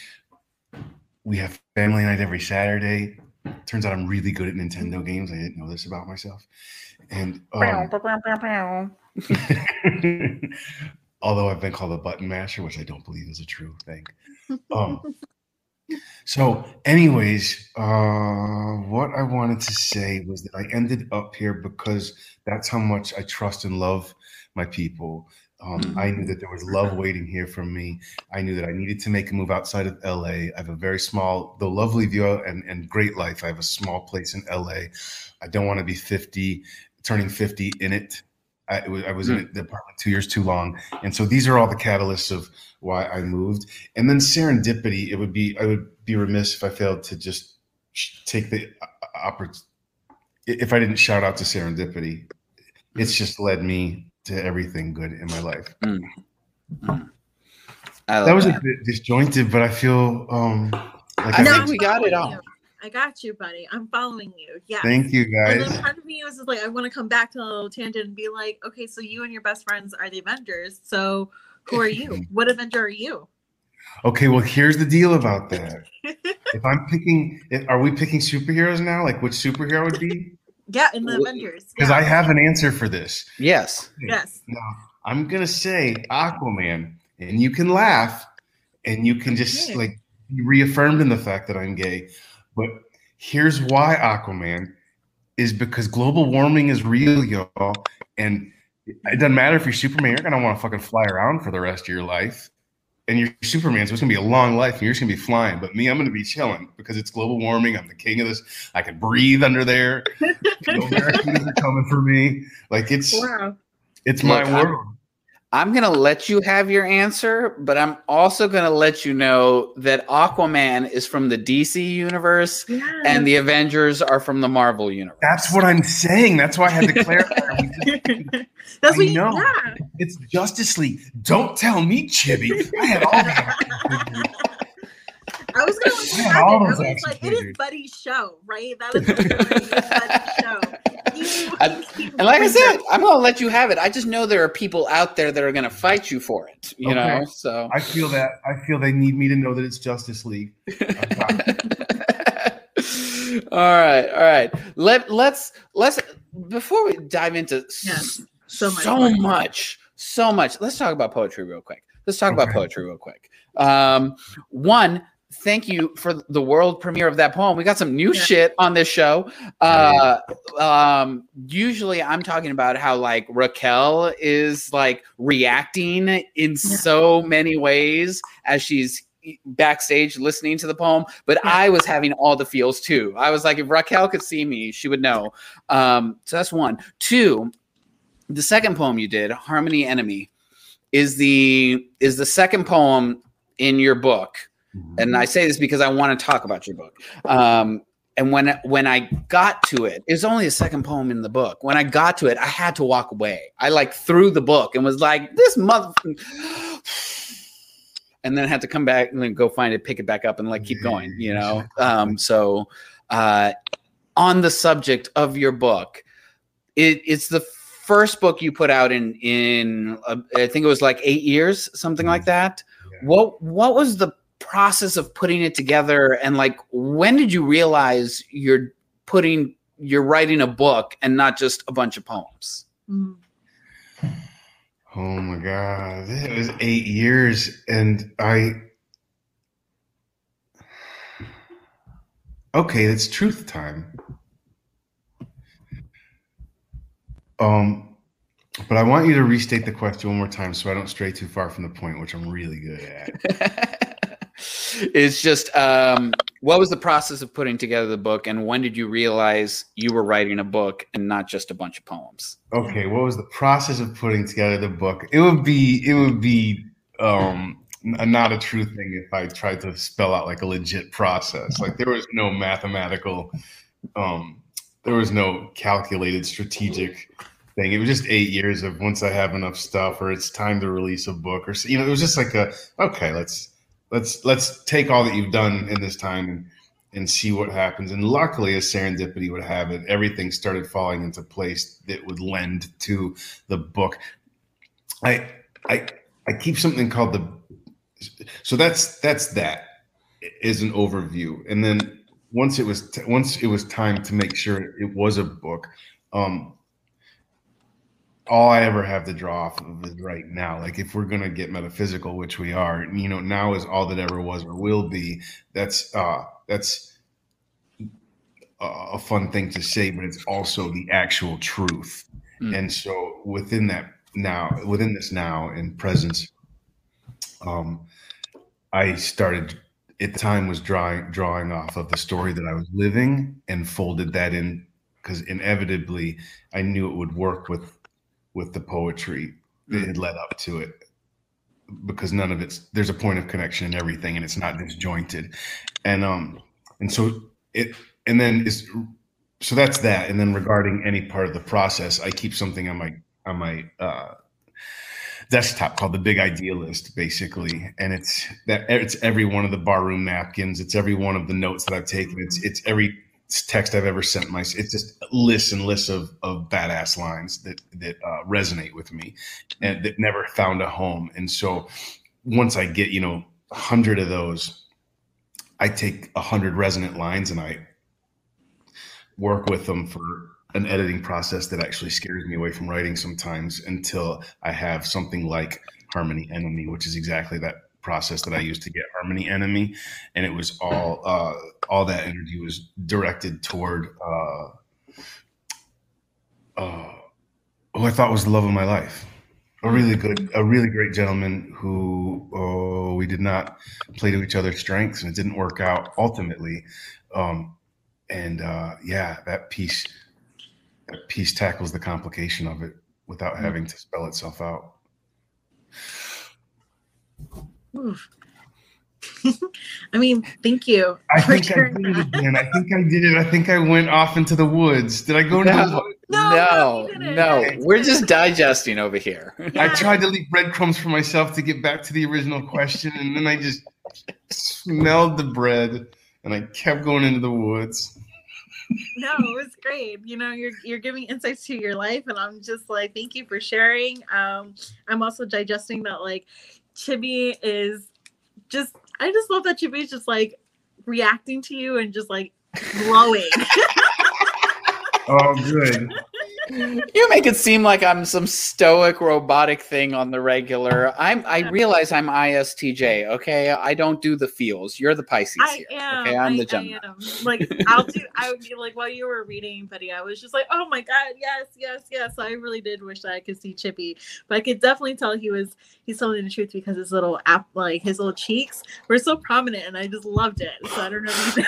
we have family night every Saturday. Turns out I'm really good at Nintendo games. I didn't know this about myself, and um, although I've been called a button masher, which I don't believe is a true thing. Um, so, anyways, uh, what I wanted to say was that I ended up here because that's how much I trust and love my people. Um, I knew that there was love waiting here for me. I knew that I needed to make a move outside of LA. I have a very small, though lovely view and, and great life. I have a small place in LA. I don't want to be 50, turning 50 in it. I, was, I was in hmm. the apartment two years too long. And so these are all the catalysts of why I moved. And then serendipity, it would be, I would be remiss if I failed to just take the uh, uh, opportunity. If I didn't shout out to serendipity, it's just led me to everything good in my life. Hmm. Hmm. Love That was that. a bit disjointed, but I feel um like I I think, we got it all. You. I got you, buddy. I'm following you. Yeah. thank you guys. And guys. then part of me was just like, I want to come back to a little tangent and be like, okay, so you and your best friends are the Avengers. So who are you? what Avenger are you? Okay, well here's the deal about that. if I'm picking, if- are we picking superheroes now? Like which superhero would be? Yeah, in the Wh- Avengers. Because yeah. I have an answer for this. Yes. Yes. Now, I'm gonna say Aquaman, and you can laugh, and you can just Okay. like be reaffirmed in the fact that I'm gay. But here's why Aquaman is because global warming is real, y'all, and it doesn't matter if you're Superman. You're gonna want to fucking fly around for the rest of your life. And you're Superman, so it's gonna be a long life, and you're just gonna be flying. But me, I'm gonna be chilling because it's global warming. I'm the king of this. I can breathe under there. No barracudas are coming for me. Like it's Wow. it's my Look, world. I'm going to let you have your answer, but I'm also going to let you know that Aquaman is from the DC universe Yeah. and the Avengers are from the Marvel universe. That's what I'm saying. That's why I had to clarify. That's I what you know. Yeah. it's Justice League. Don't tell me, Chibi. I had all the I was going to I had all I was like, it is. Buddy's show, right? That is Buddy's show. You- I- And like I said, I'm going to let you have it. I just know there are people out there that are going to fight you for it, you Okay. know? So I feel that. I feel they need me to know that it's Justice League. I've got it. all right, all right. Let let's let's before we dive into s- Yes, so much so more. much, so much. Let's talk about poetry real quick. Let's talk about poetry real quick. Um, one, thank you for the world premiere of that poem. We got some new shit on this show. Uh, um, usually I'm talking about how like Raquel is like reacting in so many ways as she's backstage listening to the poem, but Yeah. I was having all the feels too. I was like, if Raquel could see me, she would know. Um, so that's one. Two, the second poem you did, Harmony Enemy, is the is the second poem in your book. And I say this because I want to talk about your book. Um, and when when I got to it, it was only the second poem in the book. When I got to it, I had to walk away. I like threw the book and was like, "This mother." and then had to come back and then go find it, pick it back up, and like keep going. You know, um, so uh, on the subject of your book, it, it's the first book you put out in in uh, I think it was like eight years, something like that. Yeah. What what was the process of putting it together, and like when did you realize you're putting you're writing a book and not just a bunch of poems? Mm. Oh my god, it was eight years, and I. Okay, it's truth time. Um, but I want you to restate the question one more time so I don't stray too far from the point, which I'm really good at. it's just um, what was the process of putting together the book, and when did you realize you were writing a book and not just a bunch of poems? Okay, what was the process of putting together the book? It would be it would be um not a true thing if I tried to spell out like a legit process. Like there was no mathematical um there was no calculated strategic thing. It was just 8 years of once I have enough stuff or it's time to release a book or you know, it was just like a okay, let's let's let's take all that you've done in this time and and see what happens. And luckily, as serendipity would have it, everything started falling into place that would lend to the book. I I I keep something called the so that's that's that is an overview, and then once it was t- once it was time to make sure it was a book. Um, all I ever have to draw off of is right now. Like if we're gonna get metaphysical, which we are, you know, now is all that ever was or will be. That's uh that's a fun thing to say, but it's also the actual truth. Mm. And so within that now, within this now and presence, um, I started at the time was drawing drawing off of the story that I was living and folded that in because inevitably I knew it would work with with the poetry that had led up to it. Because none of it's there's a point of connection in everything and it's not disjointed. And um and so it and then is so that's that. And then regarding any part of the process i keep something on my on my uh desktop called the big idealist basically. And it's that it's every one of the barroom napkins. It's every one of the notes that i've taken. It's it's every text i've ever sent my it's just lists and lists of of badass lines that that uh, resonate with me and that never found a home. And so once i get you know a hundred of those i take a hundred resonant lines and i work with them for an editing process that actually scares me away from writing sometimes until I have something like Harmony Enemy, which is exactly that process that I used to get Harmony Enemy, and it was all uh, all that energy was directed toward uh, uh, who I thought was the love of my life. A really good, a really great gentleman who oh, we did not play to each other's strengths, and it didn't work out ultimately. Um, and uh, yeah, that piece that piece tackles the complication of it without having to spell itself out. Oof. I mean, thank you. I for think I sharing did it again. I think I did it. I think I went off into the woods. Did I go into the No, woods? No, no, no, no. We're just digesting over here. I tried to leave breadcrumbs for myself to get back to the original question, and then I just smelled the bread, and I kept going into the woods. no, it was great. You know, you're you're giving insights to your life, and I'm just like, thank you for sharing. Um, I'm also digesting that like Chibi is just I just love that Chibi is just like reacting to you and just like glowing. Oh, good. You make it seem like I'm some stoic robotic thing on the regular. I'm I realize I'm ISTJ, okay? I don't do the feels. You're the Pisces I here. am. Okay, I'm I, the I Gemini. am. Like I'll do. I would be like while you were reading, Betty. I was just like, oh my god, yes, yes, yes. I really did wish that I could see Chibi, but I could definitely tell he was he's telling the truth because his little app, like his little cheeks, were so prominent, and I just loved it. So I don't know. If you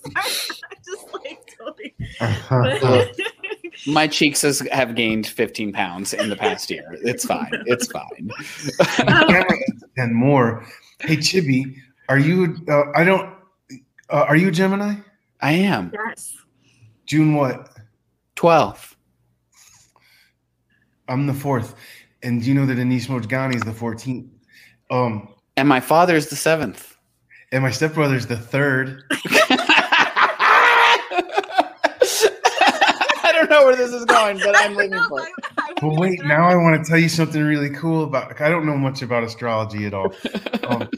Sorry, I just like totally. But, My cheeks has, have gained 15 pounds in the past year. It's fine. It's fine. and more. Hey, Chibi, are you? Uh, I don't. Uh, are you a Gemini? I am yes. June what? 12. I'm the fourth. And do you know that Anis Mojgani is the 14th? Um, And my father is the seventh. And my stepbrother's the third. don't know where this is going, but I'm waiting for it. Well, wait, now I want to tell you something really cool about. I don't know much about astrology at all. Um,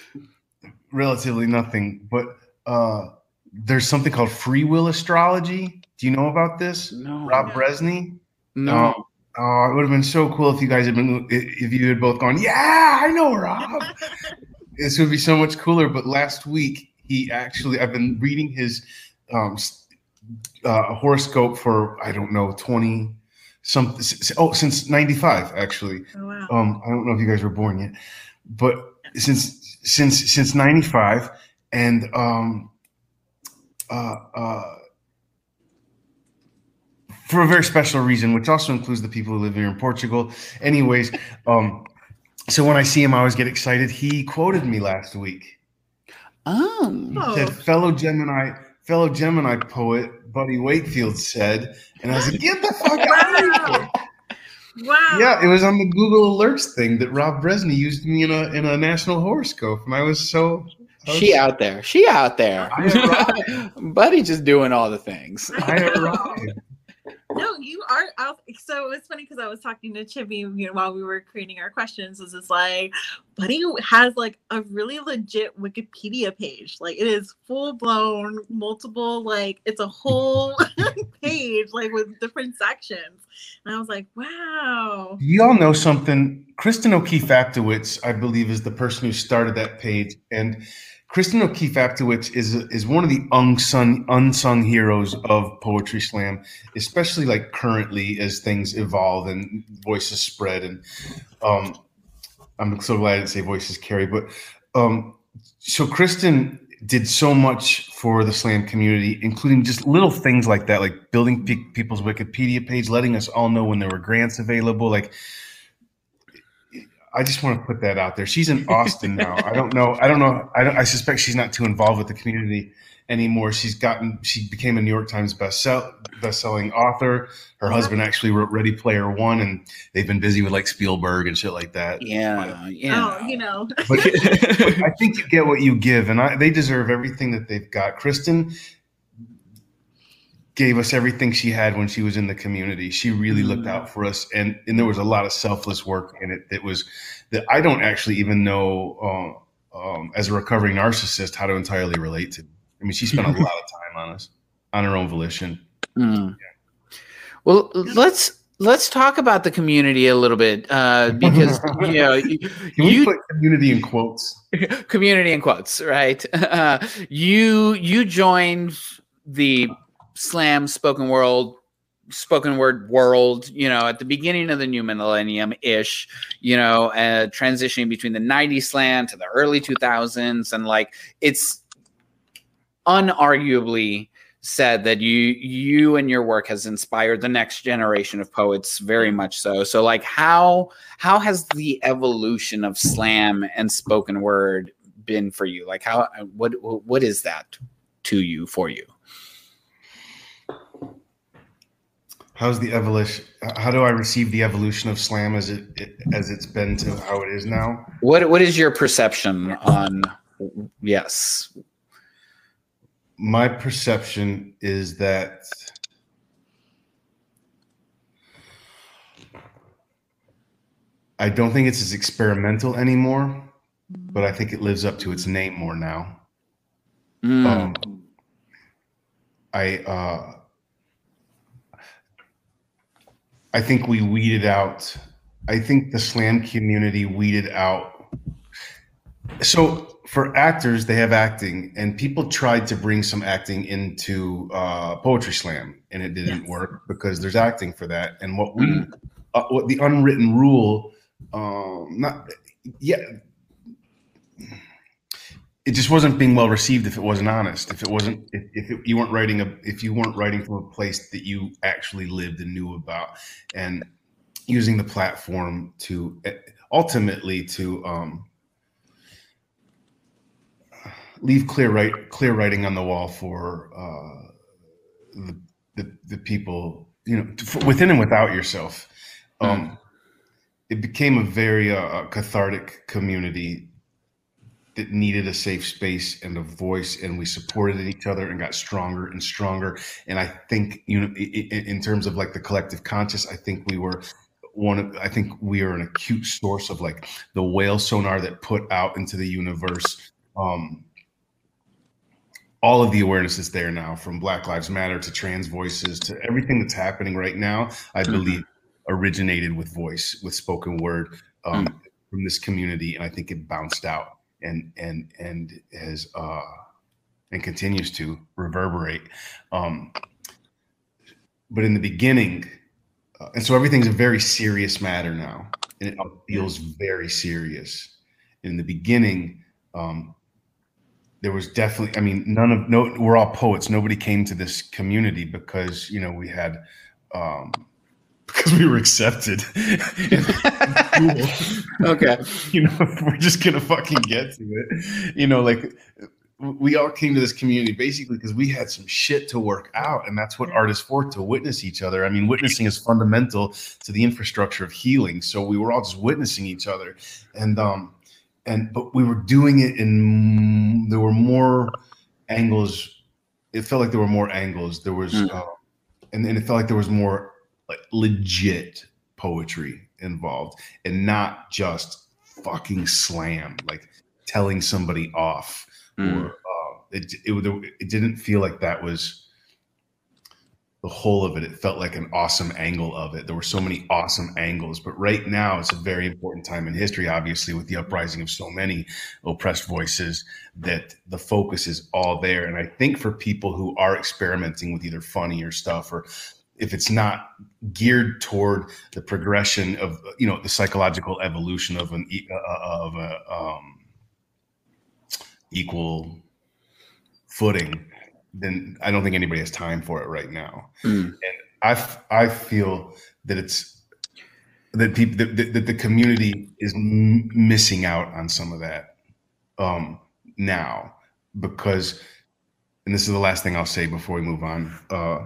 relatively nothing, but uh, there's something called free will astrology. Do you know about this? No. Rob No. Brezsny. No. Um, oh, it would have been so cool if you guys had been, if you had both gone, yeah, I know Rob. this would be so much cooler. But last week, he actually, I've been reading his um, s- uh, horoscope for, I don't know, 20 some, oh, since 95, actually. Oh, wow. Um, I don't know if you guys were born yet, but since, since, since 95 and, um, uh, uh, for a very special reason, which also includes the people who live here in Portugal. Anyways, um, so when I see him, I always get excited. He quoted me last week. Oh. He Oh. said, "Fellow Gemini, fellow Gemini poet Buddy Wakefield said," and I was like, "Get the fuck out of here!" Wow. Yeah, it was on the Google Alerts thing that Rob Brezsny used me in a in a national horoscope, and I was so. I was- She out there. She out there. Buddy just doing all the things. I arrived. No, you are. Was- so it's funny because I was talking to Chibi you know, while we were creating our questions. Is it's like, Buddy has like a really legit Wikipedia page. Like it is full blown, multiple. Like it's a whole page, like with different sections. And I was like, wow. You all know something. Cristin O'Keefe Aptowitz, I believe, is the person who started that page, and Cristin O'Keefe Aptowitz is is one of the unsung unsung heroes of poetry slam, especially like currently as things evolve and voices spread. And um, I'm so glad I didn't say voices carry, but um, so Cristin did so much for the slam community, including just little things like that, like building pe- people's Wikipedia page, letting us all know when there were grants available. Like, I just want to put that out there. She's in Austin now. I don't know. I don't know. I don't. I suspect she's not too involved with the community anymore. She's gotten. She became a New York Times bestsell, best selling author. Her uh-huh. husband actually wrote Ready Player One, and they've been busy with like Spielberg and shit like that. Yeah, yeah. Oh, you know. But I think you get what you give, and I, they deserve everything that they've got. Cristin gave us everything she had when she was in the community. She really Mm. looked out for us, and and there was a lot of selfless work in it that was that I don't actually even know uh, um, as a recovering narcissist how to entirely relate to. I mean, she spent a lot of time on us on her own volition. Mm. Well, let's let's talk about the community a little bit uh, because you know you, Can we you put community in quotes? community in quotes, right? Uh, you you joined the slam spoken world spoken word world you know at the beginning of the new millennium ish you know uh, transitioning between the 90s slam to the early 2000s and like it's unarguably said that you you and your work has inspired the next generation of poets very much so. So like how how has the evolution of slam and spoken word been for you? Like how what what is that to you for you How's the evolution? How do I receive the evolution of slam as it, it as it's been to how it is now? what what is your perception on yes My perception is that I don't think it's as experimental anymore, but I think it lives up to its name more now. Mm. Um, I uh, I think we weeded out. I think the slam community weeded out. So for actors, they have acting, and people tried to bring some acting into uh, poetry slam, and it didn't Yes. work because there's acting for that. And what we, Mm. uh, what the unwritten rule, um, not yeah, it just wasn't being well received if it wasn't honest. If it wasn't if, if it, you weren't writing a if you weren't writing from a place that you actually lived and knew about and using the platform to eh, ultimately to um leave clear right clear writing on the wall for uh the the, the people you know within and without yourself. Um it became a very uh, cathartic community that needed a safe space and a voice and we supported each other and got stronger and stronger and i think you know in terms of like the collective conscious i think we were one of i think we are an acute source of like the whale sonar that put out into the universe um all of the awareness is there now from black lives matter to trans voices to everything that's happening right now i mm-hmm. believe originated with voice with spoken word um, mm-hmm. from this community and i think it bounced out and and and has uh and continues to reverberate um but in the beginning uh, and so everything's a very serious matter now. And it feels very serious. In the beginning um there was definitely i mean none of no we're all poets. Nobody came to this community because you know we had um because we were accepted. okay. You know, we're just gonna fucking get to it. You know, like we all came to this community basically because we had some shit to work out, and that's what art is for to witness each other. I mean, witnessing is fundamental to the infrastructure of healing. So we were all just witnessing each other, and um, and but we were doing it in there were more angles. It felt like there were more angles. There was, mm. uh, and, and it felt like there was more like legit poetry involved and not just fucking slam like telling somebody off mm. or uh, it, it, it didn't feel like that was the whole of it. It felt like an awesome angle of it. There were so many awesome angles but right now it's a very important time in history obviously with the uprising of so many oppressed voices that the focus is all there. And i think for people who are experimenting with either funny or stuff or if it's not geared toward the progression of you know the psychological evolution of an uh, uh, of a um, equal footing then i don't think anybody has time for it right now mm. and i i feel that it's that people that, that the community is m- missing out on some of that um now because and this is the last thing i'll say before we move on uh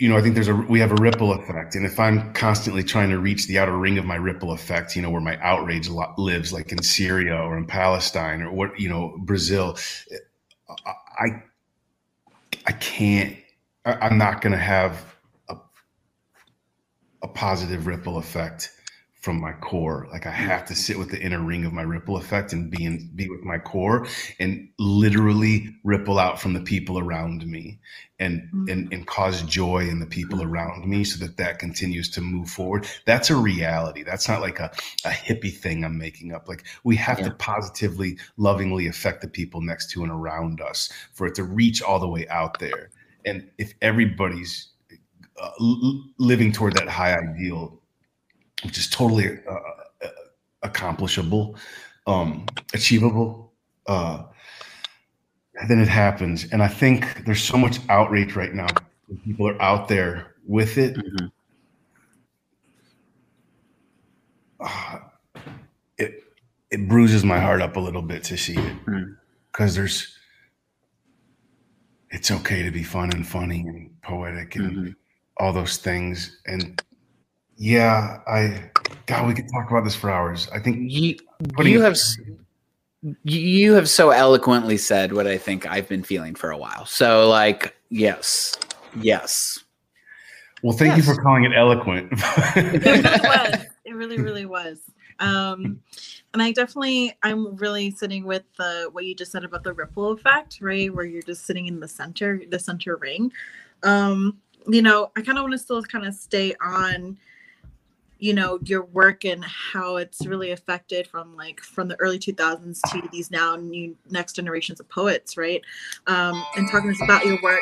you know, I think there's a we have a ripple effect, and if I'm constantly trying to reach the outer ring of my ripple effect, you know, where my outrage lives, like in Syria or in Palestine or what, you know, Brazil, I I can't. I'm not going to have a a positive ripple effect from my core. Like I have to sit with the inner ring of my ripple effect and be in, be with my core and literally ripple out from the people around me and, mm-hmm. and, and cause joy in the people around me so that that continues to move forward. That's a reality. That's not like a, a hippie thing I'm making up. Like we have yeah. to positively, lovingly affect the people next to and around us for it to reach all the way out there. And if everybody's uh, living toward that high ideal, which is totally uh, uh, accomplishable, um, achievable. Uh, then it happens, and I think there's so much outrage right now. People are out there with it. Mm-hmm. Uh, it it bruises my heart up a little bit to see it because mm. there's it's okay to be fun and funny and poetic and mm-hmm. all those things and yeah, I God, we could talk about this for hours. I think you you have you have so eloquently said what I think I've been feeling for a while. So like, yes. Yes. Well, thank yes. you for calling it eloquent. it really was. It really, really was. Um, and I definitely, I'm really sitting with the what you just said about the ripple effect, right? Where you're just sitting in the center, the center ring. Um, you know, I kind of want to still kind of stay on you know your work and how it's really affected from like from the early 2000s to these now new next generations of poets right? Um and talking about your work.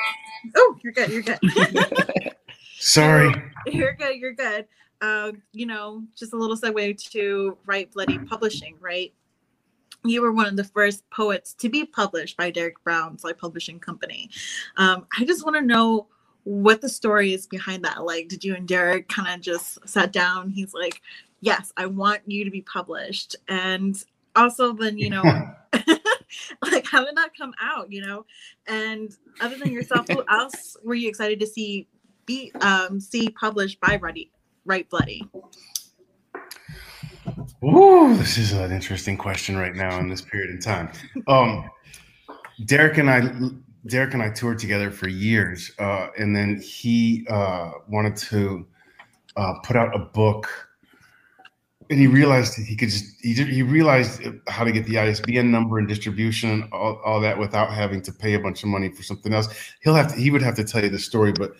Oh you're good you're good. Sorry. You're good you're good. Uh, you know just a little segue to write bloody publishing right? You were one of the first poets to be published by Derrick Brown's like publishing company. Um, i just want to know what the story is behind that. Like, did you and Derrick kind of just sat down? He's like, Yes, I want you to be published. And also, then, you know, like, how did that come out, you know? And other than yourself, who else were you excited to see be um see published by Ready Write Bloody? Ooh, this is an interesting question right now in this period in time. Um, Derrick and I, Derrick and I toured together for years, uh, and then he uh, wanted to uh, put out a book, and he realized he could just he, he realized how to get the ISBN number and distribution, all, all that without having to pay a bunch of money for something else. He'll have to, he would have to tell you the story, but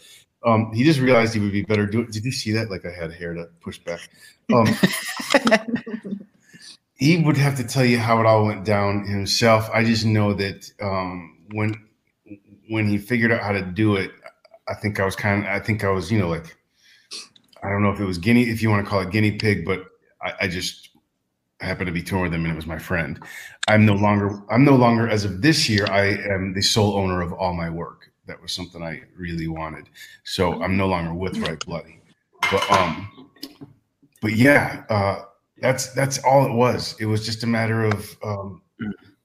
um, he just realized he would be better doing. Did you see that? Like I had hair to push back. Um, he would have to tell you how it all went down himself. I just know that um, when when he figured out how to do it, I think I was kind of. I think I was, you know, like I don't know if it was guinea, if you want to call it guinea pig, but I, I just happened to be touring with him, and it was my friend. I'm no longer. I'm no longer, as of this year, I am the sole owner of all my work. That was something I really wanted. So I'm no longer with Write Bloody, but um, but yeah, uh, that's that's all it was. It was just a matter of um,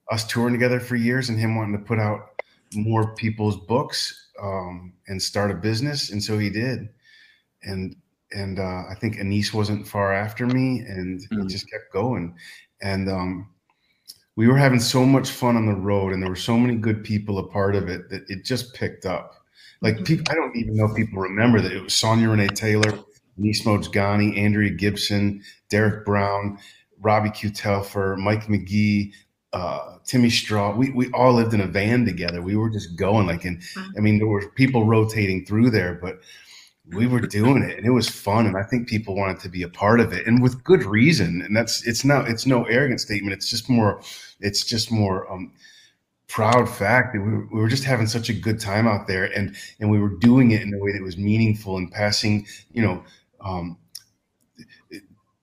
us touring together for years and him wanting to put out more people's books um, and start a business, and so he did. And and uh, I think Anis wasn't far after me, and mm-hmm. it just kept going. And um, we were having so much fun on the road, and there were so many good people a part of it that it just picked up. Like mm-hmm. people, I don't even know if people remember that it was Sonya Renee Taylor, Anis Mojgani, Andrea Gibson, Derrick Brown, Robbie Q. Telfer, Mike McGee, uh, Timmy Straw. We we all lived in a van together. We were just going like, and I mean, there were people rotating through there, but we were doing it and it was fun and i think people wanted to be a part of it and with good reason and that's it's not it's no arrogant statement it's just more it's just more um proud fact that we were, we were just having such a good time out there and and we were doing it in a way that was meaningful and passing you know um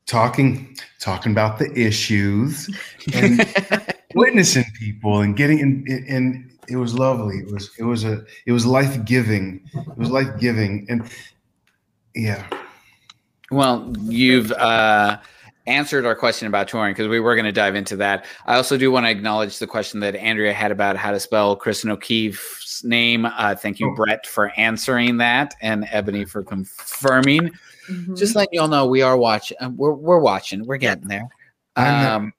talking talking about the issues and witnessing people and getting in and it was lovely. It was it was a it was life giving. It was life giving, and yeah. Well, you've uh, answered our question about touring because we were going to dive into that. I also do want to acknowledge the question that Andrea had about how to spell Cristin O'Keefe's name. Uh, thank you, oh. Brett, for answering that, and Ebony for confirming. Mm-hmm. Just letting you all know, we are watching. Uh, we're we're watching. We're getting there. Um,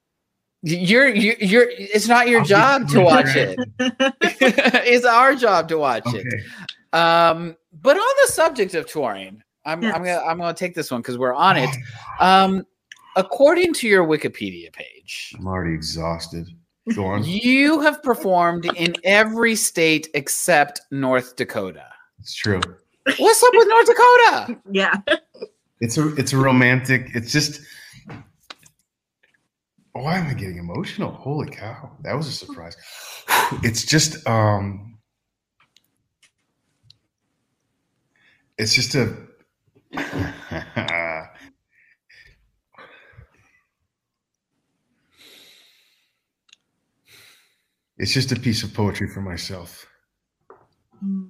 you're, you're, you're, it's not your I'll job to watch it. it's our job to watch okay. it. Um, but on the subject of touring, I'm, yes. I'm gonna, I'm gonna take this one because we're on it. Um, according to your Wikipedia page, I'm already exhausted. Go on. You have performed in every state except North Dakota. It's true. What's up with North Dakota? Yeah. It's a, it's a romantic. It's just why am I getting emotional? Holy cow. That was a surprise. It's just um it's just a it's just a piece of poetry for myself. Hmm.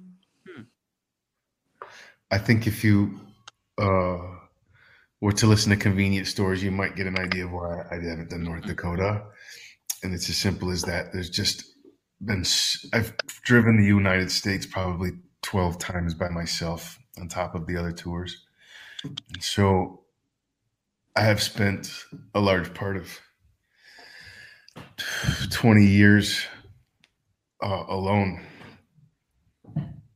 I think if you uh or to listen to convenience stores, you might get an idea of why I haven't done North Dakota. And it's as simple as that. There's just been, I've driven the United States probably 12 times by myself on top of the other tours. And so I have spent a large part of 20 years uh, alone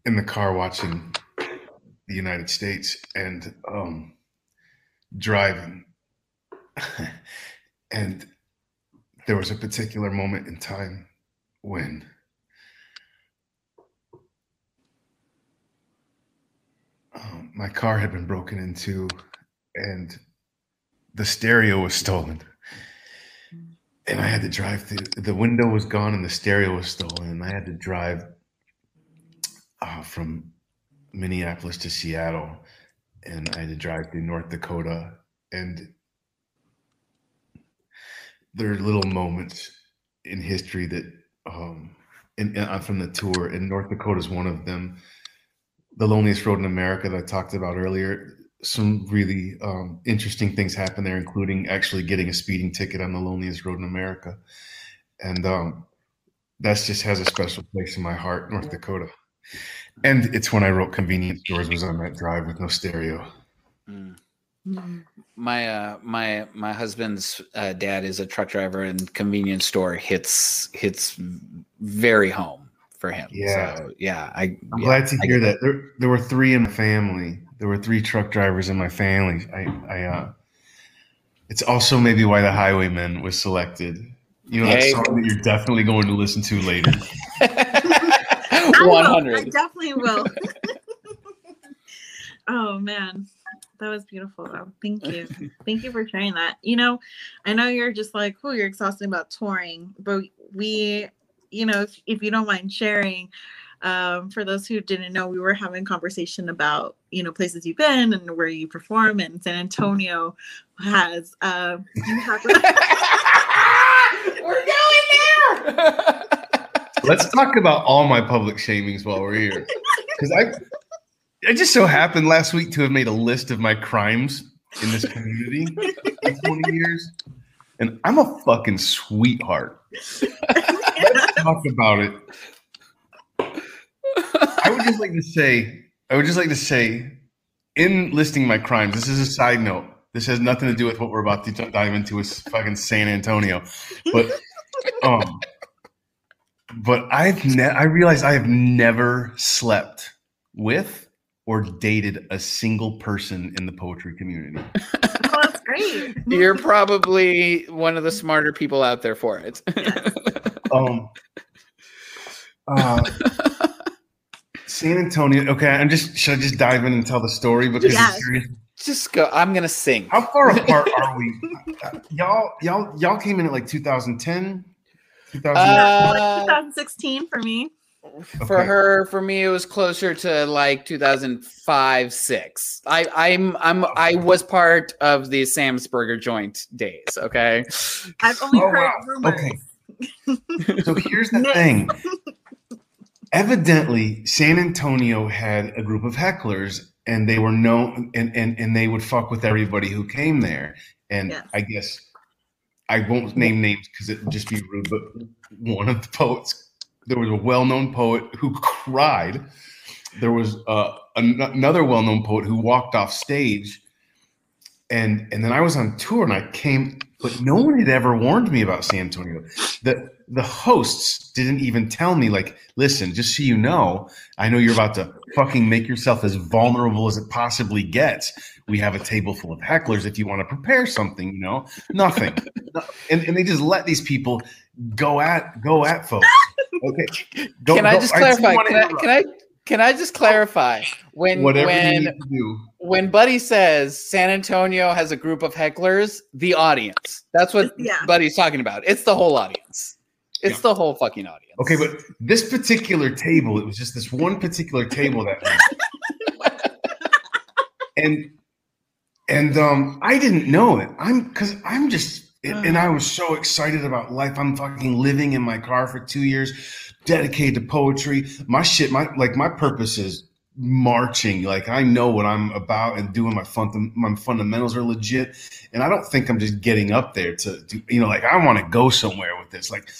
in the car watching the United States. And, um, driving. and there was a particular moment in time when um, my car had been broken into and the stereo was stolen. And I had to drive through, the window was gone and the stereo was stolen. And I had to drive uh, from Minneapolis to Seattle and I had to drive through North Dakota. And there are little moments in history that, um, and, I'm from the tour, and North Dakota is one of them. The loneliest road in America that I talked about earlier. Some really um, interesting things happen there, including actually getting a speeding ticket on the loneliest road in America, and um, that just has a special place in my heart, North Dakota. And it's when I wrote Convenience Stores was on that drive with no stereo. Mm. My uh my my husband's uh, dad is a truck driver and convenience store hits hits very home for him Yeah. so yeah i I'm yeah, glad to hear that. There, there were three in my family. There were three truck drivers in my family. I, I, uh, it's also maybe why the Highwaymen was selected. You know, Hey. that song that you're definitely going to listen to later. I will. I definitely will. oh man, that was beautiful though. Thank you. Thank you for sharing that. You know, I know you're just like, oh, you're exhausted about touring, but we, you know, if, if you don't mind sharing, um, for those who didn't know, we were having conversation about, you know, places you've been and where you perform and San Antonio has um you have we're going there Let's talk about all my public shamings while we're here. Because I, I just so happened last week to have made a list of my crimes in this community in 20 years. And I'm a fucking sweetheart. Let's talk about it. I would just like to say, I would just like to say, in listing my crimes, this is a side note. This has nothing to do with what we're about to dive into with fucking San Antonio. But um but I've ne- I realized I have never slept with or dated a single person in the poetry community. Oh, that's great. you're probably one of the smarter people out there for it Um uh San Antonio. Okay, I'm just should I just dive in and tell the story because Yes. I'm just go i'm gonna sing How far apart are we? Uh, y'all, y'all, y'all came in at like 2010, 2000. Uh, 2016 for me. for Okay. her for me it was closer to like 2005 6 i i'm i'm i was part of the Sam's Burger joint days okay I've only Oh, heard wow. rumors. Okay. so here's the thing. Evidently, San Antonio had a group of hecklers, and they were known, and and and they would fuck with everybody who came there. And Yes. I guess I won't name names because it would just be rude. But one of the poets, there was a well-known poet who cried. There was uh, an- another well-known poet who walked off stage, and and then I was on tour, and I came, but no one had ever warned me about San Antonio. The the hosts didn't even tell me like listen just so you know i know you're about to fucking make yourself as vulnerable as it possibly gets. We have a table full of hecklers if you want to prepare something you know? Nothing. And, and they just let these people go at go at folks. Okay. Go- can i just clarify? wanna can I, can i can i just clarify? When whatever you when need to do when buddy says san antonio has a group of hecklers the audience. That's what Yeah. buddy's talking about. It's the whole audience. It's Yeah. the whole fucking audience. Okay but this particular table it was just this one particular table that and and um i didn't know it. I'm because i'm just and and i was so excited about life. I'm fucking living in my car for two years dedicated to poetry. My shit my like my purpose is marching like i know what i'm about and doing my fun my fundamentals are legit and i don't think i'm just getting up there to do you know like i want to go somewhere with this like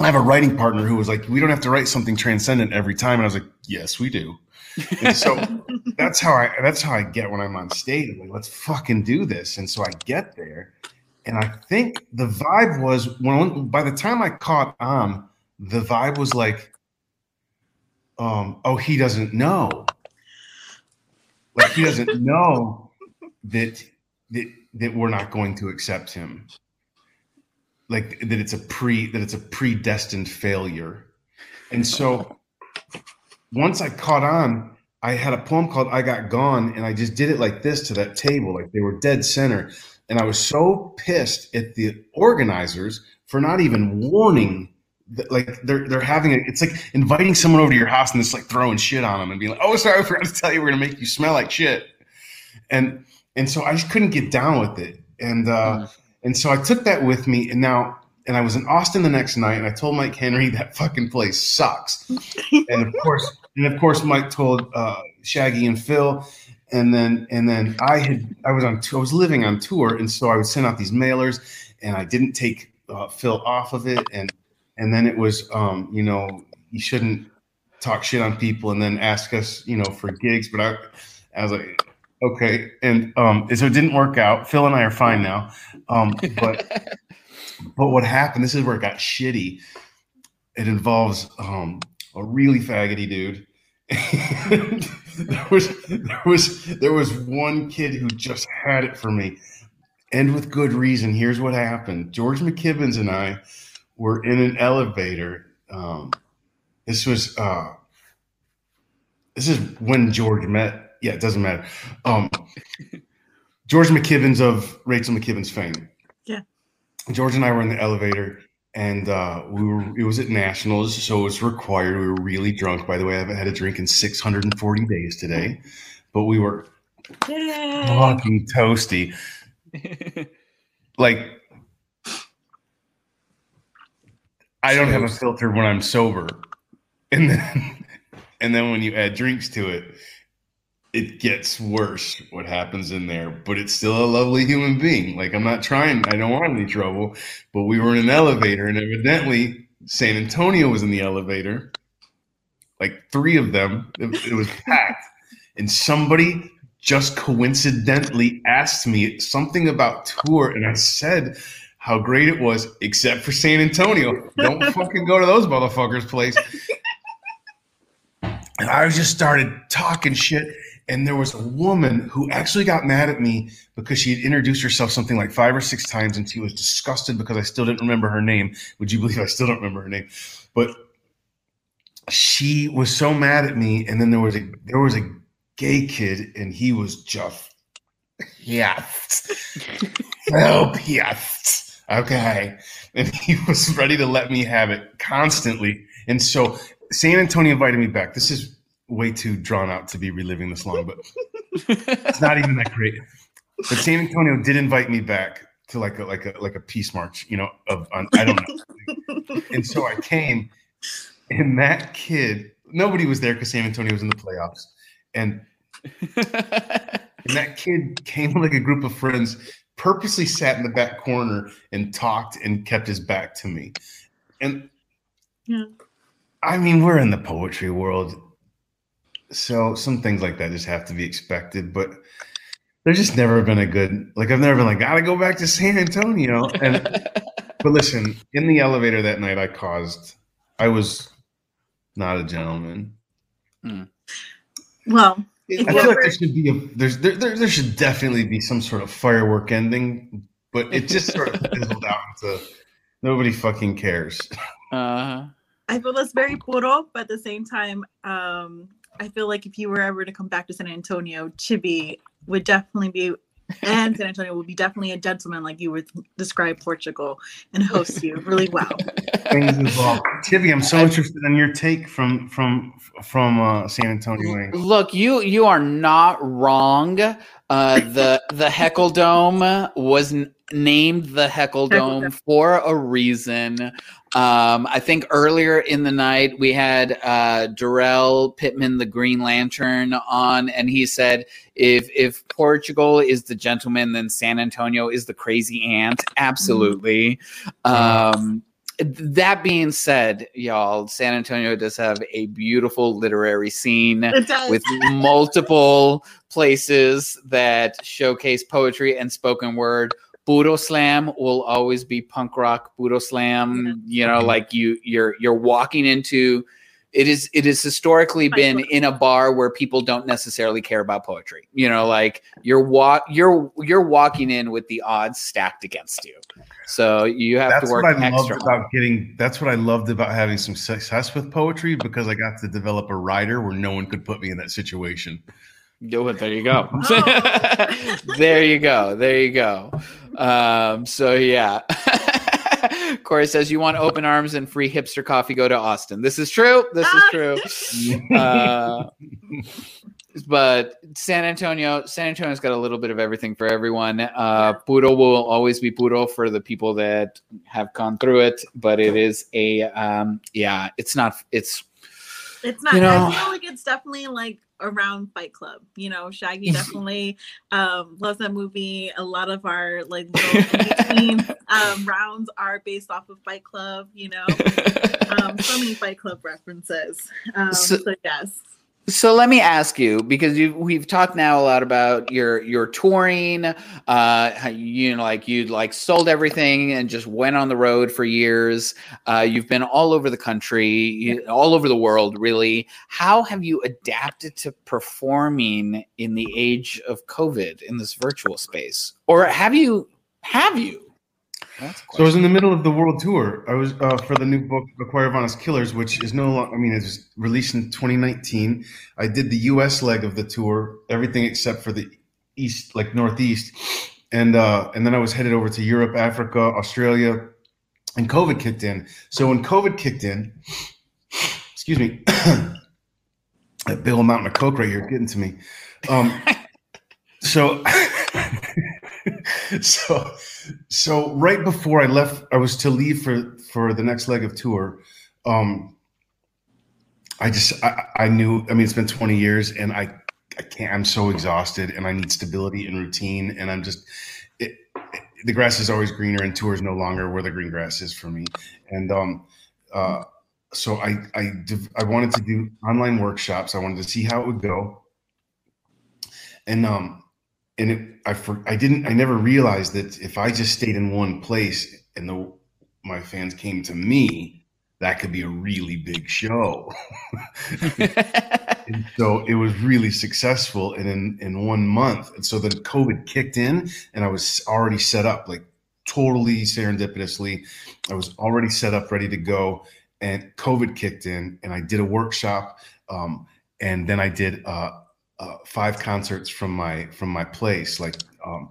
I have a writing partner who was like, "We don't have to write something transcendent every time," and I was like, "Yes, we do." And so that's how I that's how I get when I'm on stage. I'm like, "Let's fucking do this!" And so I get there, and I think the vibe was when by the time I caught on, the vibe was like, um, "Oh, he doesn't know." Like he doesn't know that that that we're not going to accept him. Like that it's a pre that it's a predestined failure. And so once i caught on i had a poem called i got gone and i just did it like this to that table like they were dead center. And i was so pissed at the organizers for not even warning like they're they're having a, it's like inviting someone over to your house and it's like throwing shit on them and being like oh sorry i forgot to tell you we're gonna make you smell like shit. And and so i just couldn't get down with it. And uh and so I took that with me, and now, and I was in Austin the next night, and I told Mike Henry that fucking place sucks. and of course, and of course, Mike told uh, Shaggy and Phil, and then, and then I had, I was on, I was living on tour, and so I would send out these mailers, and I didn't take uh, Phil off of it, and and then it was, um, you know, you shouldn't talk shit on people, and then ask us, you know, for gigs, but I, I was like. Okay, and um, so it didn't work out. Phil and I are fine now. Um, but but what happened? This is where it got shitty. It involves um a really faggoty dude. there was there was there was one kid who just had it for me, and with good reason. Here's what happened: George McKibbens and I were in an elevator. Um, this was uh, this is when George met. Yeah, it doesn't matter. Um, George McKibbens of Rachel McKibbens fame. Yeah. George and I were in the elevator, and uh, we were. It was at Nationals, so it was required. We were really drunk. By the way, I haven't had a drink in 640 days today, but we were Yay. fucking toasty. Like, I don't have a filter when I'm sober, and then and then when you add drinks to it, it gets worse. What happens in there? But it's still a lovely human being. Like I'm not trying. I don't want any trouble. But we were in an elevator, and evidently San Antonio was in the elevator. Like three of them. It, it was packed, and somebody just coincidentally asked me something about tour, and I said how great it was, except for San Antonio. Don't fucking go to those motherfuckers' place. And I just started talking shit. And there was a woman who actually got mad at me because she had introduced herself something like five or six times, and she was disgusted because I still didn't remember her name. Would you believe I still don't remember her name? But she was so mad at me. And then there was a there was a gay kid, and he was just yeah. help yes. Okay. And he was ready to let me have it constantly. And so San Antonio invited me back. This is way too drawn out to be reliving this long, but it's not even that great. But San Antonio did invite me back to like a like a like a peace march, you know, of on, I don't know. and so I came, and that kid, nobody was there because San Antonio was in the playoffs. And and that kid came with like a group of friends, purposely sat in the back corner and talked and kept his back to me. And Yeah. I mean, we're in the poetry world. So some things like that just have to be expected, but there's just never been a good like I've never been like, gotta go back to San Antonio. And but listen, in the elevator that night I caused I was not a gentleman. Hmm. Well, I feel like there should be a there's there, there there should definitely be some sort of firework ending, but it just sort of fizzled out into nobody fucking cares. uh, I feel that's very puro, but at the same time, um, I feel like if you were ever to come back to San Antonio, Chibi would definitely be, and San Antonio will be definitely a gentleman, like you would describe Portugal, and host you really well. Things involved. Chibi, I'm so interested in your take from from from uh, San Antonio. Wings. Look, you you are not wrong. Uh, the the Heckle Dome was n- named the Heckle Heckle Dome for a reason. Um, I think earlier in the night we had uh, Darrell Pittman, the Green Lantern, on, and he said, "If if Portugal is the gentleman, then San Antonio is the crazy ant." Absolutely. Um, that being said, y'all, San Antonio does have a beautiful literary scene with multiple places that showcase poetry and spoken word. Puro Slam will always be punk rock. Puro Slam, you know, like you you're you're walking into it is it has historically been in a bar where people don't necessarily care about poetry. You know, like you're walk you're you're walking in with the odds stacked against you. So you have That's to work what I loved about getting. That's what I loved about having some success with poetry because I got to develop a writer where no one could put me in that situation. Do it. There you go. Oh. there you go. There you go. Um, so yeah. Corey says you want open arms and free hipster coffee. Go to Austin. This is true. This is true. Uh, but San Antonio, San Antonio's got a little bit of everything for everyone. Uh, puro will always be puro for the people that have gone through it, but it is a um, yeah. It's not. It's It's not. You know- I feel like it's definitely like around Fight Club. You know, Shaggy definitely um, loves that movie. A lot of our like little between um, rounds are based off of Fight Club. You know, um, so many Fight Club references. Um, So- so, yes, So let me ask you because you we've talked now a lot about your your touring. Uh, you know, like you like sold everything and just went on the road for years. Uh, you've been all over the country, you, all over the world, really. How have you adapted to performing in the age of COVID in this virtual space, or have you? Have you? That's so I was in the middle of the world tour. I was uh, for the new book, A Choir of Honest Killers, which is no longer. I mean, it was released in 2019. I did the U.S. leg of the tour, everything except for the east, like northeast, and uh, and then I was headed over to Europe, Africa, Australia, and COVID kicked in. So when COVID kicked in, excuse me, that big old mountain of coke right here getting to me. Um, so. so so right before I left, I was to leave for for the next leg of tour. Um, I just I, I knew. I mean, it's been 20 years, and I I can't. I'm so exhausted, and I need stability and routine. And I'm just it, it, the grass is always greener, and tour is no longer where the green grass is for me. And um, uh, so I I I wanted to do online workshops. I wanted to see how it would go, and um, and it, I for, I didn't I never realized that if I just stayed in one place and the my fans came to me, that could be a really big show. so it was really successful and in in one month. And so then COVID kicked in and I was already set up like totally serendipitously. I was already set up ready to go and COVID kicked in and I did a workshop um, and then I did uh, uh, five concerts from my from my place, like um,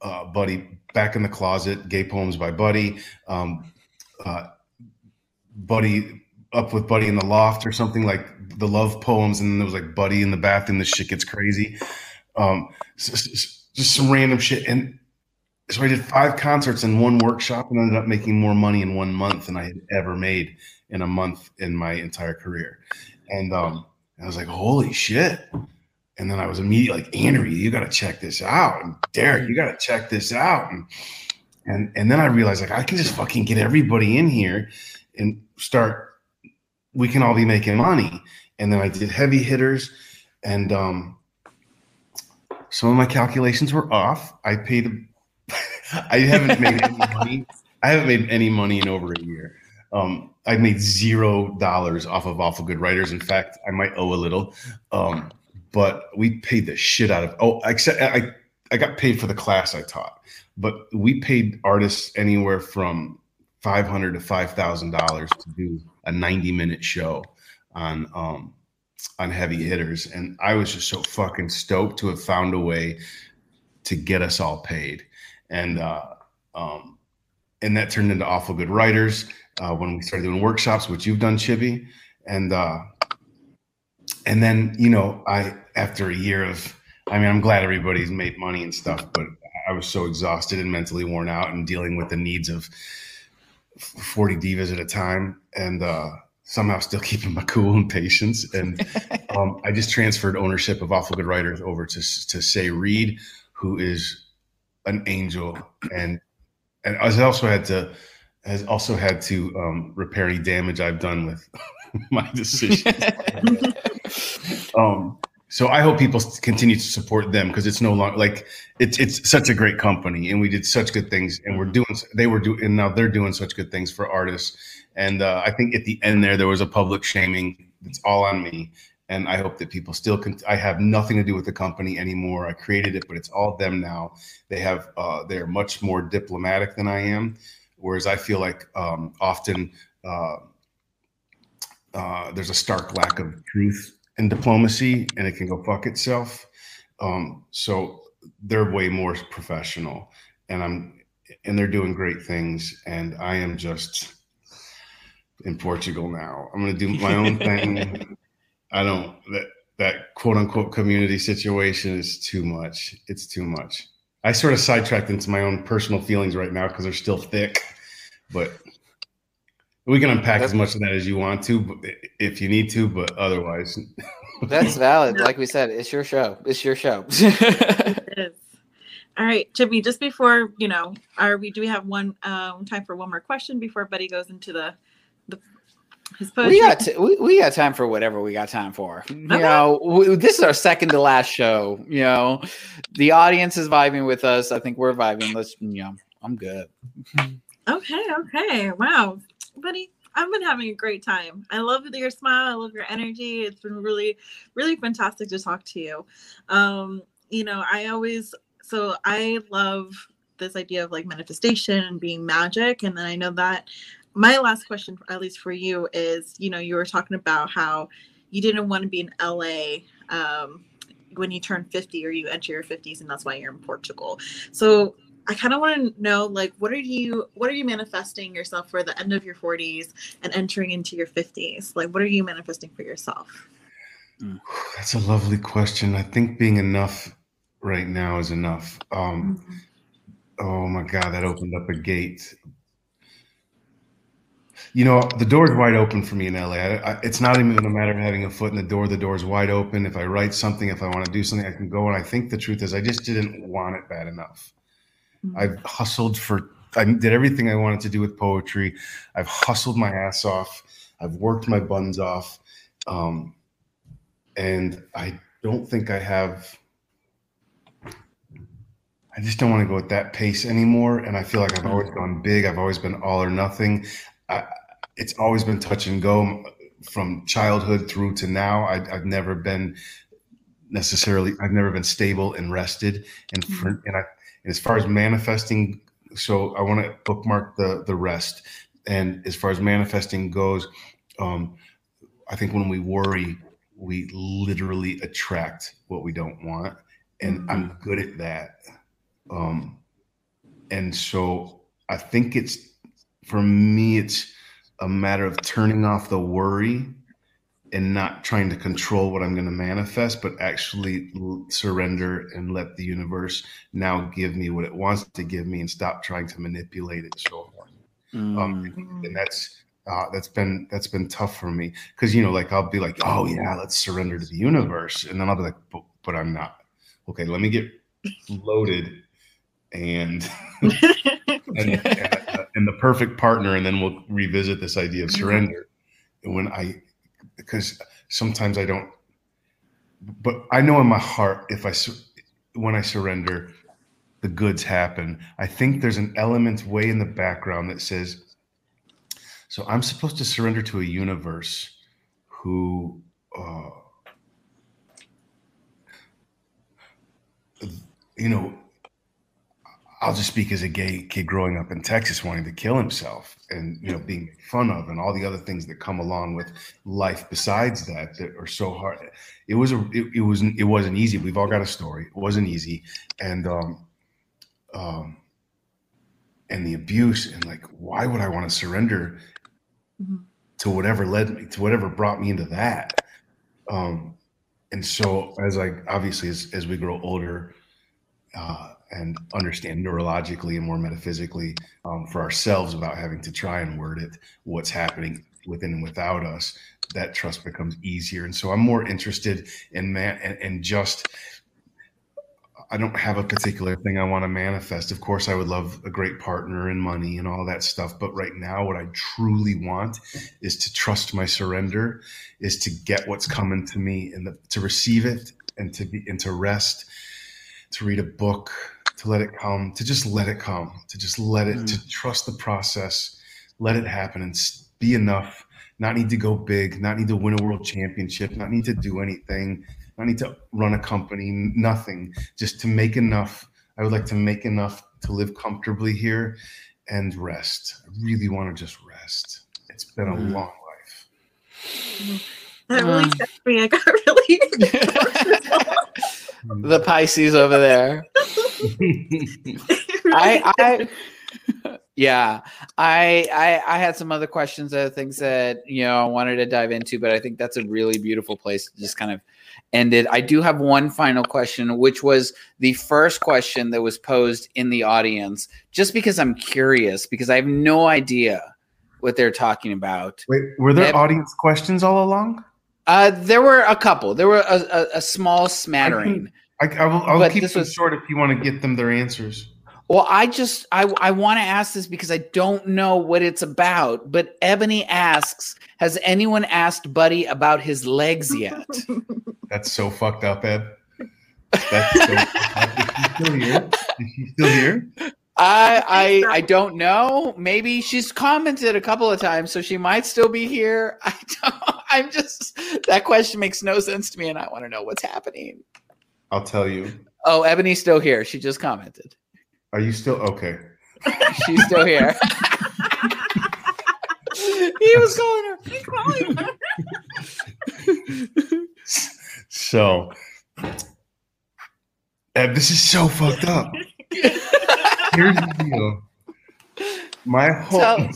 uh, Buddy Back in the Closet, Gay Poems by Buddy, um, uh, Buddy Up with Buddy in the Loft, or something like the love poems, and then there was like Buddy in the bathroom. This shit gets crazy. Um, just, just some random shit, and so I did five concerts in one workshop, and ended up making more money in one month than I had ever made in a month in my entire career. And um, I was like, holy shit and then I was immediately like, Andrew, you got to check this out. And Derrick, you got to check this out. And, and, and then I realized like, I can just fucking get everybody in here and start, we can all be making money. And then I did heavy hitters and, um, some of my calculations were off. I paid, I haven't made any money. I haven't made any money in over a year. Um, I made zero dollars off of awful good writers. In fact, I might owe a little. Um, but we paid the shit out of oh except I I got paid for the class I taught, but we paid artists anywhere from five hundred to five thousand dollars to do a ninety minute show on um on heavy hitters, and I was just so fucking stoked to have found a way to get us all paid, and uh, um, and that turned into awful good writers uh, when we started doing workshops, which you've done, Chibi, and uh, and then you know I after a year of I mean I'm glad everybody's made money and stuff, but I was so exhausted and mentally worn out and dealing with the needs of 40 divas at a time and uh, somehow still keeping my cool and patience. And um, I just transferred ownership of Awful Good Writers over to to Say Reed, who is an angel and and I also had to has also had to um, repair any damage I've done with my decisions. um, so I hope people continue to support them because it's no longer like it's it's such a great company and we did such good things and we're doing they were doing and now they're doing such good things for artists. And uh, I think at the end there there was a public shaming. It's all on me and I hope that people still can I have nothing to do with the company anymore. I created it but it's all them now. They have uh, they're much more diplomatic than I am whereas I feel like um, often uh, uh, there's a stark lack of truth in diplomacy, and it can go fuck itself. Um, so they're way more professional, and I'm and they're doing great things, and I am just in Portugal now. I'm gonna do my own thing. I don't that that quote unquote community situation is too much. It's too much. I sort of sidetracked into my own personal feelings right now because they're still thick, but we can unpack that's, as much of that as you want to, if you need to, but otherwise. that's valid. Like we said, it's your show. It's your show. it is. All right, Chibi. Just before you know, are we? Do we have one um, time for one more question before Buddy goes into the the His poetry. We got t- we, we got time for whatever we got time for. You know, w- this is our second to last show. You know, the audience is vibing with us. I think we're vibing. Let's, you know, I'm good. Okay, okay. Wow. Buddy, I've been having a great time. I love your smile. I love your energy. It's been really, really fantastic to talk to you. Um, you know, I always so I love this idea of like manifestation and being magic. And then I know that my last question, at least for you, is you know, you were talking about how you didn't want to be in LA um when you turn 50 or you enter your 50s and that's why you're in Portugal. So I kind of want to know like what are you what are you manifesting yourself for the end of your 40s and entering into your 50s? Like what are you manifesting for yourself? That's a lovely question. I think being enough right now is enough. Um, oh my God, that opened up a gate. You know, the door's wide open for me in LA. I, I, it's not even a matter of having a foot in the door. The door's wide open. If I write something, if I want to do something, I can go. And I think the truth is, I just didn't want it bad enough. Mhm. I've hustled for, I did everything I wanted to do with poetry. I've hustled my ass off. I've worked my buns off. Um, and I don't think I have. I just don't want to go at that pace anymore. And I feel like I've always gone big. I've always been all or nothing. I, it's always been touch and go from childhood through to now. I, I've never been necessarily. I've never been stable and rested. And for, and I, and as far as manifesting, so I want to bookmark the the rest. And as far as manifesting goes, um, I think when we worry, we literally attract what we don't want, and I'm good at that. Um, and so I think it's for me, it's a matter of turning off the worry and not trying to control what I'm going to manifest, but actually l- surrender and let the universe now give me what it wants to give me and stop trying to manipulate it so hard. Mm. Um, and that's uh, that's been that's been tough for me. Because you know like I'll be like oh yeah let's surrender to the universe. And then I'll be like but, but I'm not. Okay let me get loaded and and, and, and the perfect partner and then we'll revisit this idea of surrender. And when I because sometimes I don't but I know in my heart if I when I surrender the goods happen. I think there's an element way in the background that says, so I'm supposed to surrender to a universe who, uh, you know, I'll just speak as a gay kid growing up in Texas wanting to kill himself and, you know, being made fun of and all the other things that come along with life besides that that are so hard. It was a, it, it wasn't, it wasn't easy. We've all got a story. It wasn't easy. And, um, um, and the abuse and like why would i want to surrender Mhm. to whatever led me to whatever brought me into that um, and so as i obviously as, as we grow older uh, and understand neurologically and more metaphysically um, for ourselves about having to try and word it what's happening within and without us that trust becomes easier and so i'm more interested in man and, and just I don't have a particular thing I want to manifest. Of course, I would love a great partner and money and all that stuff. But right now, what I truly want is to trust my surrender, is to get what's coming to me and the, to receive it and to be and to rest, to read a book, to let it come, to just let it come, to just let it, to trust the process, let it happen and be enough. Not need to go big, not need to win a world championship, not need to do anything not need to run a company, nothing, just to make enough. I would like to make enough to live comfortably here and rest. I really want to just rest. It's been a Mhm. long life. That really Um. touched me. I got really the Pisces over there. I, I yeah, I, I I had some other questions, other things that you know I wanted to dive into, but I think that's a really beautiful place to just kind of end it. I do have one final question, which was the first question that was posed in the audience, just because I'm curious, because I have no idea what they're talking about. Wait, were there Yep. audience questions all along? Uh, there were a couple. There were a, a, a small smattering. I, I will, I'll But keep this was- short if you want to get them their answers. Well, I just I I want to ask this because I don't know what it's about. But Ebony asks, has anyone asked Buddy about his legs yet? That's so fucked up, Ed. That's so, is she still here? Is she still here? I I I don't know. Maybe she's commented a couple of times, so she might still be here. I don't. I'm just that question makes no sense to me, and I want to know what's happening. I'll tell you. Oh, Ebony's still here. She just commented. Are you still okay? She's still here. he was calling Keep calling her. So, Ed, this is so fucked up. Here's the deal. My whole Tell-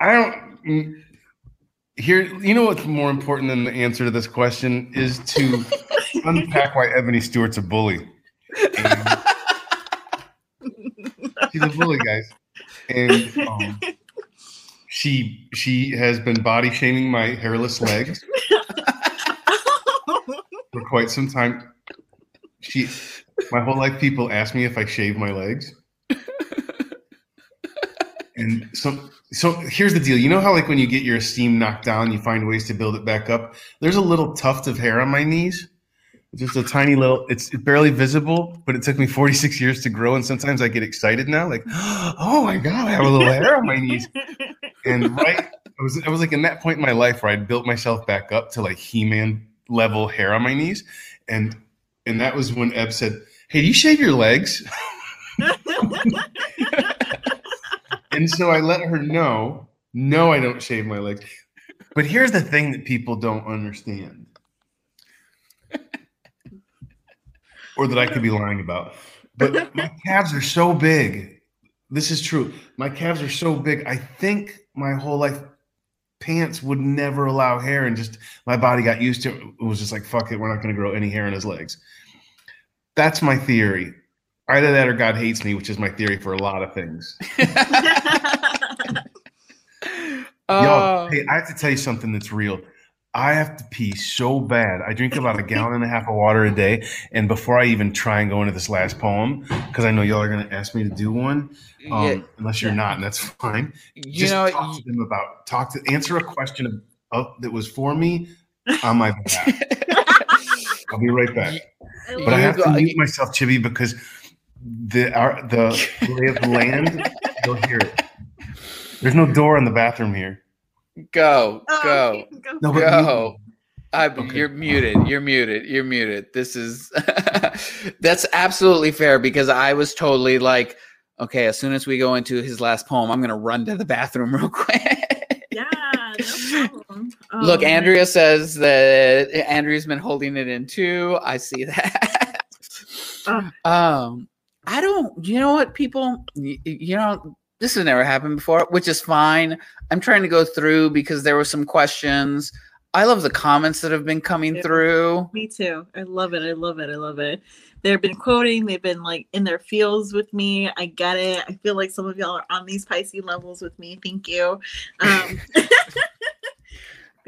I don't here. You know what's more important than the answer to this question is to unpack why Ebony Stewart's a bully. And she's a bully, guys, and um, she she has been body shaming my hairless legs for quite some time. She, my whole life, people ask me if I shave my legs. And so, so here's the deal. You know how, like, when you get your esteem knocked down, you find ways to build it back up. There's a little tuft of hair on my knees, just a tiny little. It's barely visible, but it took me 46 years to grow. And sometimes I get excited now, like, oh my god, I have a little hair on my knees. And right, I was, I was like in that point in my life where I built myself back up to like He-Man level hair on my knees, and and that was when Eb said, "Hey, do you shave your legs?" and so I let her know, no, I don't shave my legs. But here's the thing that people don't understand, or that I could be lying about. But my calves are so big. This is true. My calves are so big. I think my whole life pants would never allow hair, and just my body got used to it. It was just like, fuck it, we're not going to grow any hair in his legs. That's my theory. Either that or God hates me, which is my theory for a lot of things. Y'all, Oh, hey, I have to tell you something that's real. I have to pee so bad. I drink about a gallon and a half of water a day. And before I even try and go into this last poem, because I know y'all are going to ask me to do one, um, yeah, unless you're not, and that's fine. you Just know, talk to them about, talk to, answer a question of, of, that was for me on my behalf. I'll be right back. But I have to mute myself, Chibi, because the our, the lay of the land, you'll hear it. There's no door in the bathroom here. go, Oh, go. okay, go. No, Go. I, Okay. You're muted. You're muted. You're muted. This is that's absolutely fair because I was totally like, okay, as soon as we go into his last poem, I'm gonna run to the bathroom real quick. Yeah, no problem. Oh, Look, man. Andrea says that Andrea's been holding it in too. I see that. Oh. Um, I don't. You know what, people? y- y- You know, this has never happened before, which is fine. I'm trying to go through because there were some questions. I love the comments that have been coming Yeah. through. Me too. I love it. I love it. I love it. They've been quoting, they've been like in their fields with me. I get it. I feel like some of y'all are on these Pisces levels with me. Thank you. Um,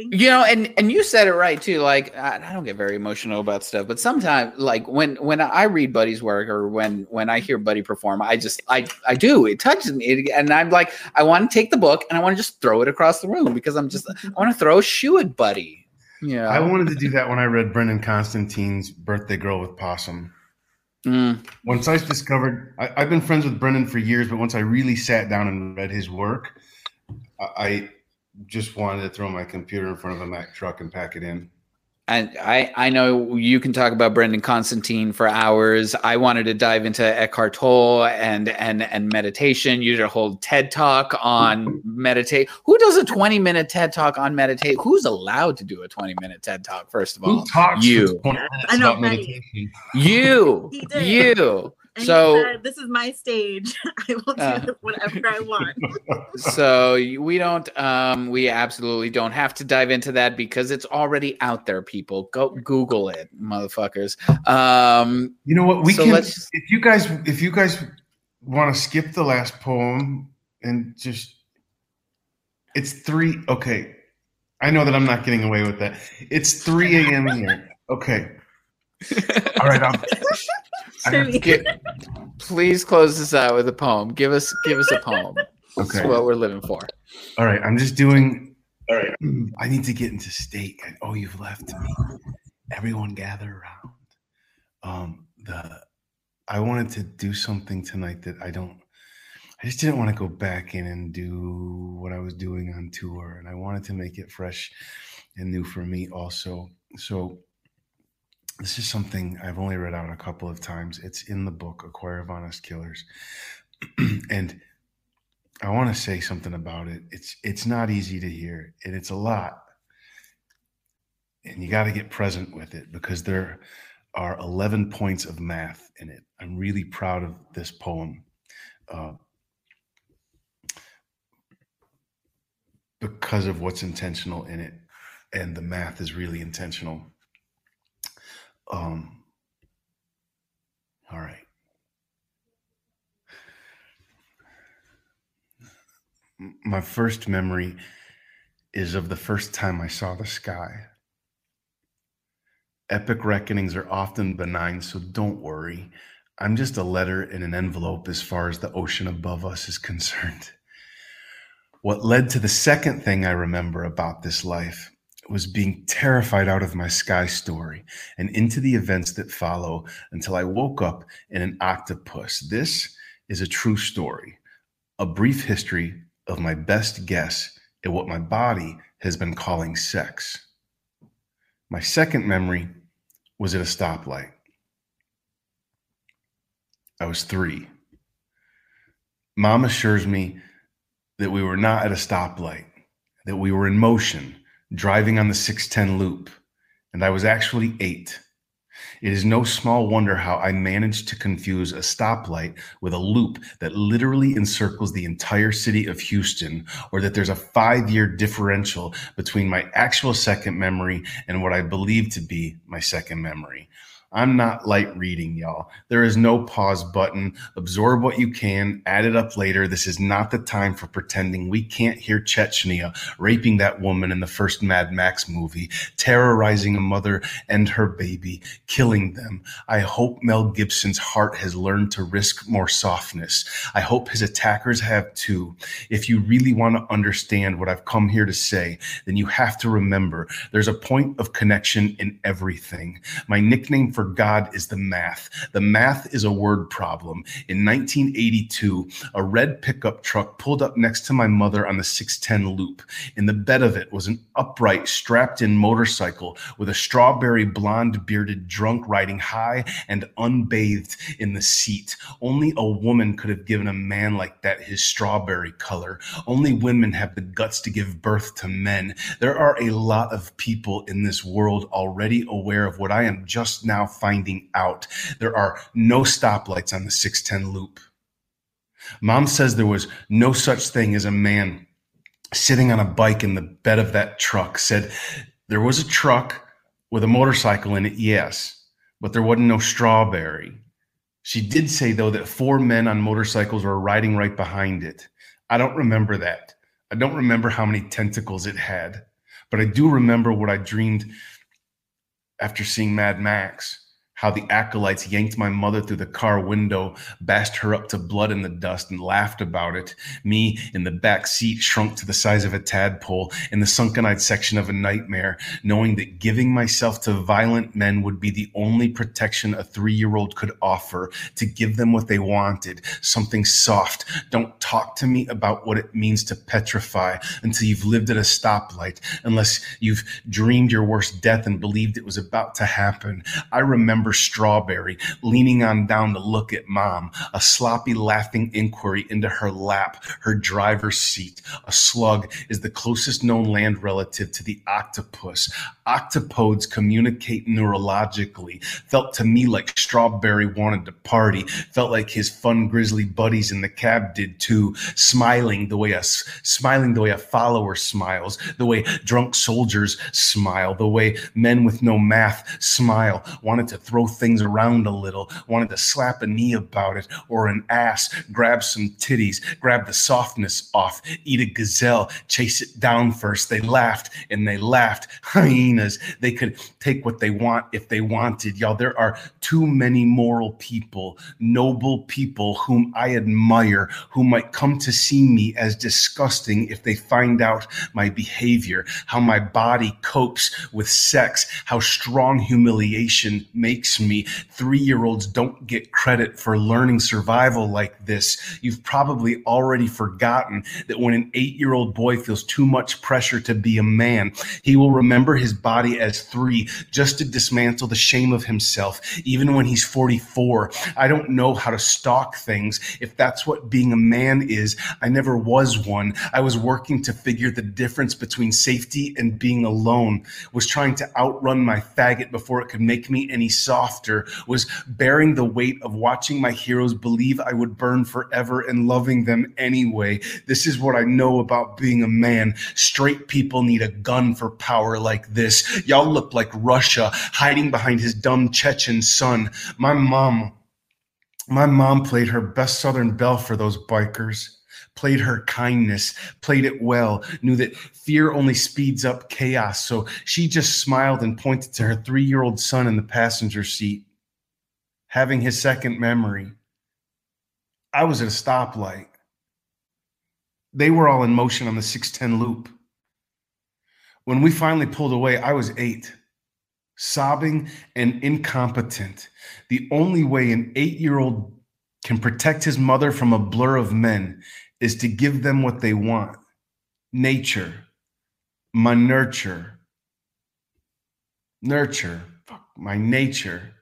thank You know, and and you said it right too. Like I, I don't get very emotional about stuff, but sometimes, like when when I read Buddy's work or when when I hear Buddy perform, I just I I do it touches me, and I'm like I want to take the book and I want to just throw it across the room because I'm just I want to throw a shoe at Buddy. Yeah, I wanted to do that when I read Brendan Constantine's Birthday Girl with Possum. Mm, Once I discovered, I, I've been friends with Brendan for years, but once I really sat down and read his work, I, I just wanted to throw my computer in front of a Mack truck and pack it in. and I I know you can talk about Brendan Constantine for hours. I wanted to dive into Eckhart Tolle and and and meditation. You did a whole TED talk on meditate. Who does a 20 minute TED talk on meditate? Who's allowed to do a 20 minute TED talk? First of all, Who talks you. for 20 minutes I know, about Betty. meditation? you, you. And he So said, this is my stage. I will do Uh. whatever I want. so we don't um we absolutely don't have to dive into that because it's already out there people go google it motherfuckers um You know what? We So can. let's- If you guys, if you guys want to skip the last poem and just, it's three. Okay, I know that I'm not getting away with that. It's three a.m. here. Okay, All right, I'm, I have to Get- please close this out with a poem. Give us give us a poem. That's Okay. what we're living for. All right, I'm just doing. All right, I need to get into state. And, oh, you've left me. Everyone gather around. Um, the I wanted to do something tonight that I don't. I just didn't want to go back in and do what I was doing on tour, and I wanted to make it fresh and new for me also. So this is something I've only read out a couple of times. It's in the book, A Choir of Honest Killers, and I want to say something about it. It's it's not easy to hear, and it's a lot, and you got to get present with it because there are eleven points of math in it. I'm really proud of this poem uh, because of what's intentional in it, and the math is really intentional. Um, all right. My first memory is of the first time I saw the sky. Epic reckonings are often benign, so don't worry. I'm just a letter in an envelope as far as the ocean above us is concerned. What led to the second thing I remember about this life was being terrified out of my sky story and into the events that follow until I woke up in an octopus. This is a true story, a brief history of my best guess at what my body has been calling sex. My second memory was at a stoplight. I was three. Mom assures me that we were not at a stoplight, that we were in motion, driving on the 610 loop, and I was actually eight. It is no small wonder how I managed to confuse a stoplight with a loop that literally encircles the entire city of Houston, or that there's a five year differential between my actual second memory and what I believe to be my second memory. I'm not light reading, y'all. There is no pause button. Absorb what you can, add it up later. This is not the time for pretending we can't hear Chechnya raping that woman in the first Mad Max movie, terrorizing a mother and her baby, killing them. I hope Mel Gibson's heart has learned to risk more softness. I hope his attackers have too. If you really want to understand what I've come here to say, then you have to remember there's a point of connection in everything. My nickname for God is the math. The math is a word problem. In 1982, a red pickup truck pulled up next to my mother on the 610 loop. In the bed of it was an upright, strapped in motorcycle with a strawberry blonde bearded drunk riding high and unbathed in the seat. Only a woman could have given a man like that his strawberry color. Only women have the guts to give birth to men. There are a lot of people in this world already aware of what I am just now finding out. There are no stoplights on the 610 loop. Mom says there was no such thing as a man sitting on a bike in the bed of that truck. Said there was a truck with a motorcycle in it, yes, but there wasn't no strawberry. She did say, though, that four men on motorcycles were riding right behind it. I don't remember that. I don't remember how many tentacles it had, but I do remember what I dreamed after seeing Mad Max. How the acolytes yanked my mother through the car window, bashed her up to blood in the dust, and laughed about it. Me in the back seat shrunk to the size of a tadpole in the sunken eyed section of a nightmare, knowing that giving myself to violent men would be the only protection a three year old could offer to give them what they wanted something soft. Don't talk to me about what it means to petrify until you've lived at a stoplight, unless you've dreamed your worst death and believed it was about to happen. I remember Strawberry leaning on down to look at mom, a sloppy, laughing inquiry into her lap, her driver's seat. A slug is the closest known land relative to the octopus. Octopodes communicate neurologically. Felt to me like Strawberry wanted to party. Felt like his fun grizzly buddies in the cab did too, smiling the way a smiling the way a follower smiles, the way drunk soldiers smile, the way men with no math smile. Wanted to throw throw things around a little, wanted to slap a knee about it or an ass, grab some titties, grab the softness off, eat a gazelle, chase it down first. They laughed and they laughed. Hyenas, they could take what they want if they wanted. Y'all, there are too many moral people, noble people whom I admire, who might come to see me as disgusting if they find out my behavior, how my body copes with sex, how strong humiliation makes me. Three year olds don't get credit for learning survival like this. You've probably already forgotten that when an eight year old boy feels too much pressure to be a man, he will remember his body as three just to dismantle the shame of himself, even when he's 44. I don't know how to stalk things. If that's what being a man is, I never was one. I was working to figure the difference between safety and being alone, was trying to outrun my faggot before it could make me any softer, was bearing the weight of watching my heroes believe I would burn forever and loving them anyway. This is what I know about being a man. Straight people need a gun for power like this. Y'all look like Russia hiding behind his dumb Chechen son. My mom, my mom played her best Southern belle for those bikers played her kindness, played it well, knew that fear only speeds up chaos. So she just smiled and pointed to her three year old son in the passenger seat, having his second memory. I was at a stoplight. They were all in motion on the 610 loop. When we finally pulled away, I was eight, sobbing and incompetent. The only way an eight year old can protect his mother from a blur of men is to give them what they want. Nature, my nurture, nurture, my nature.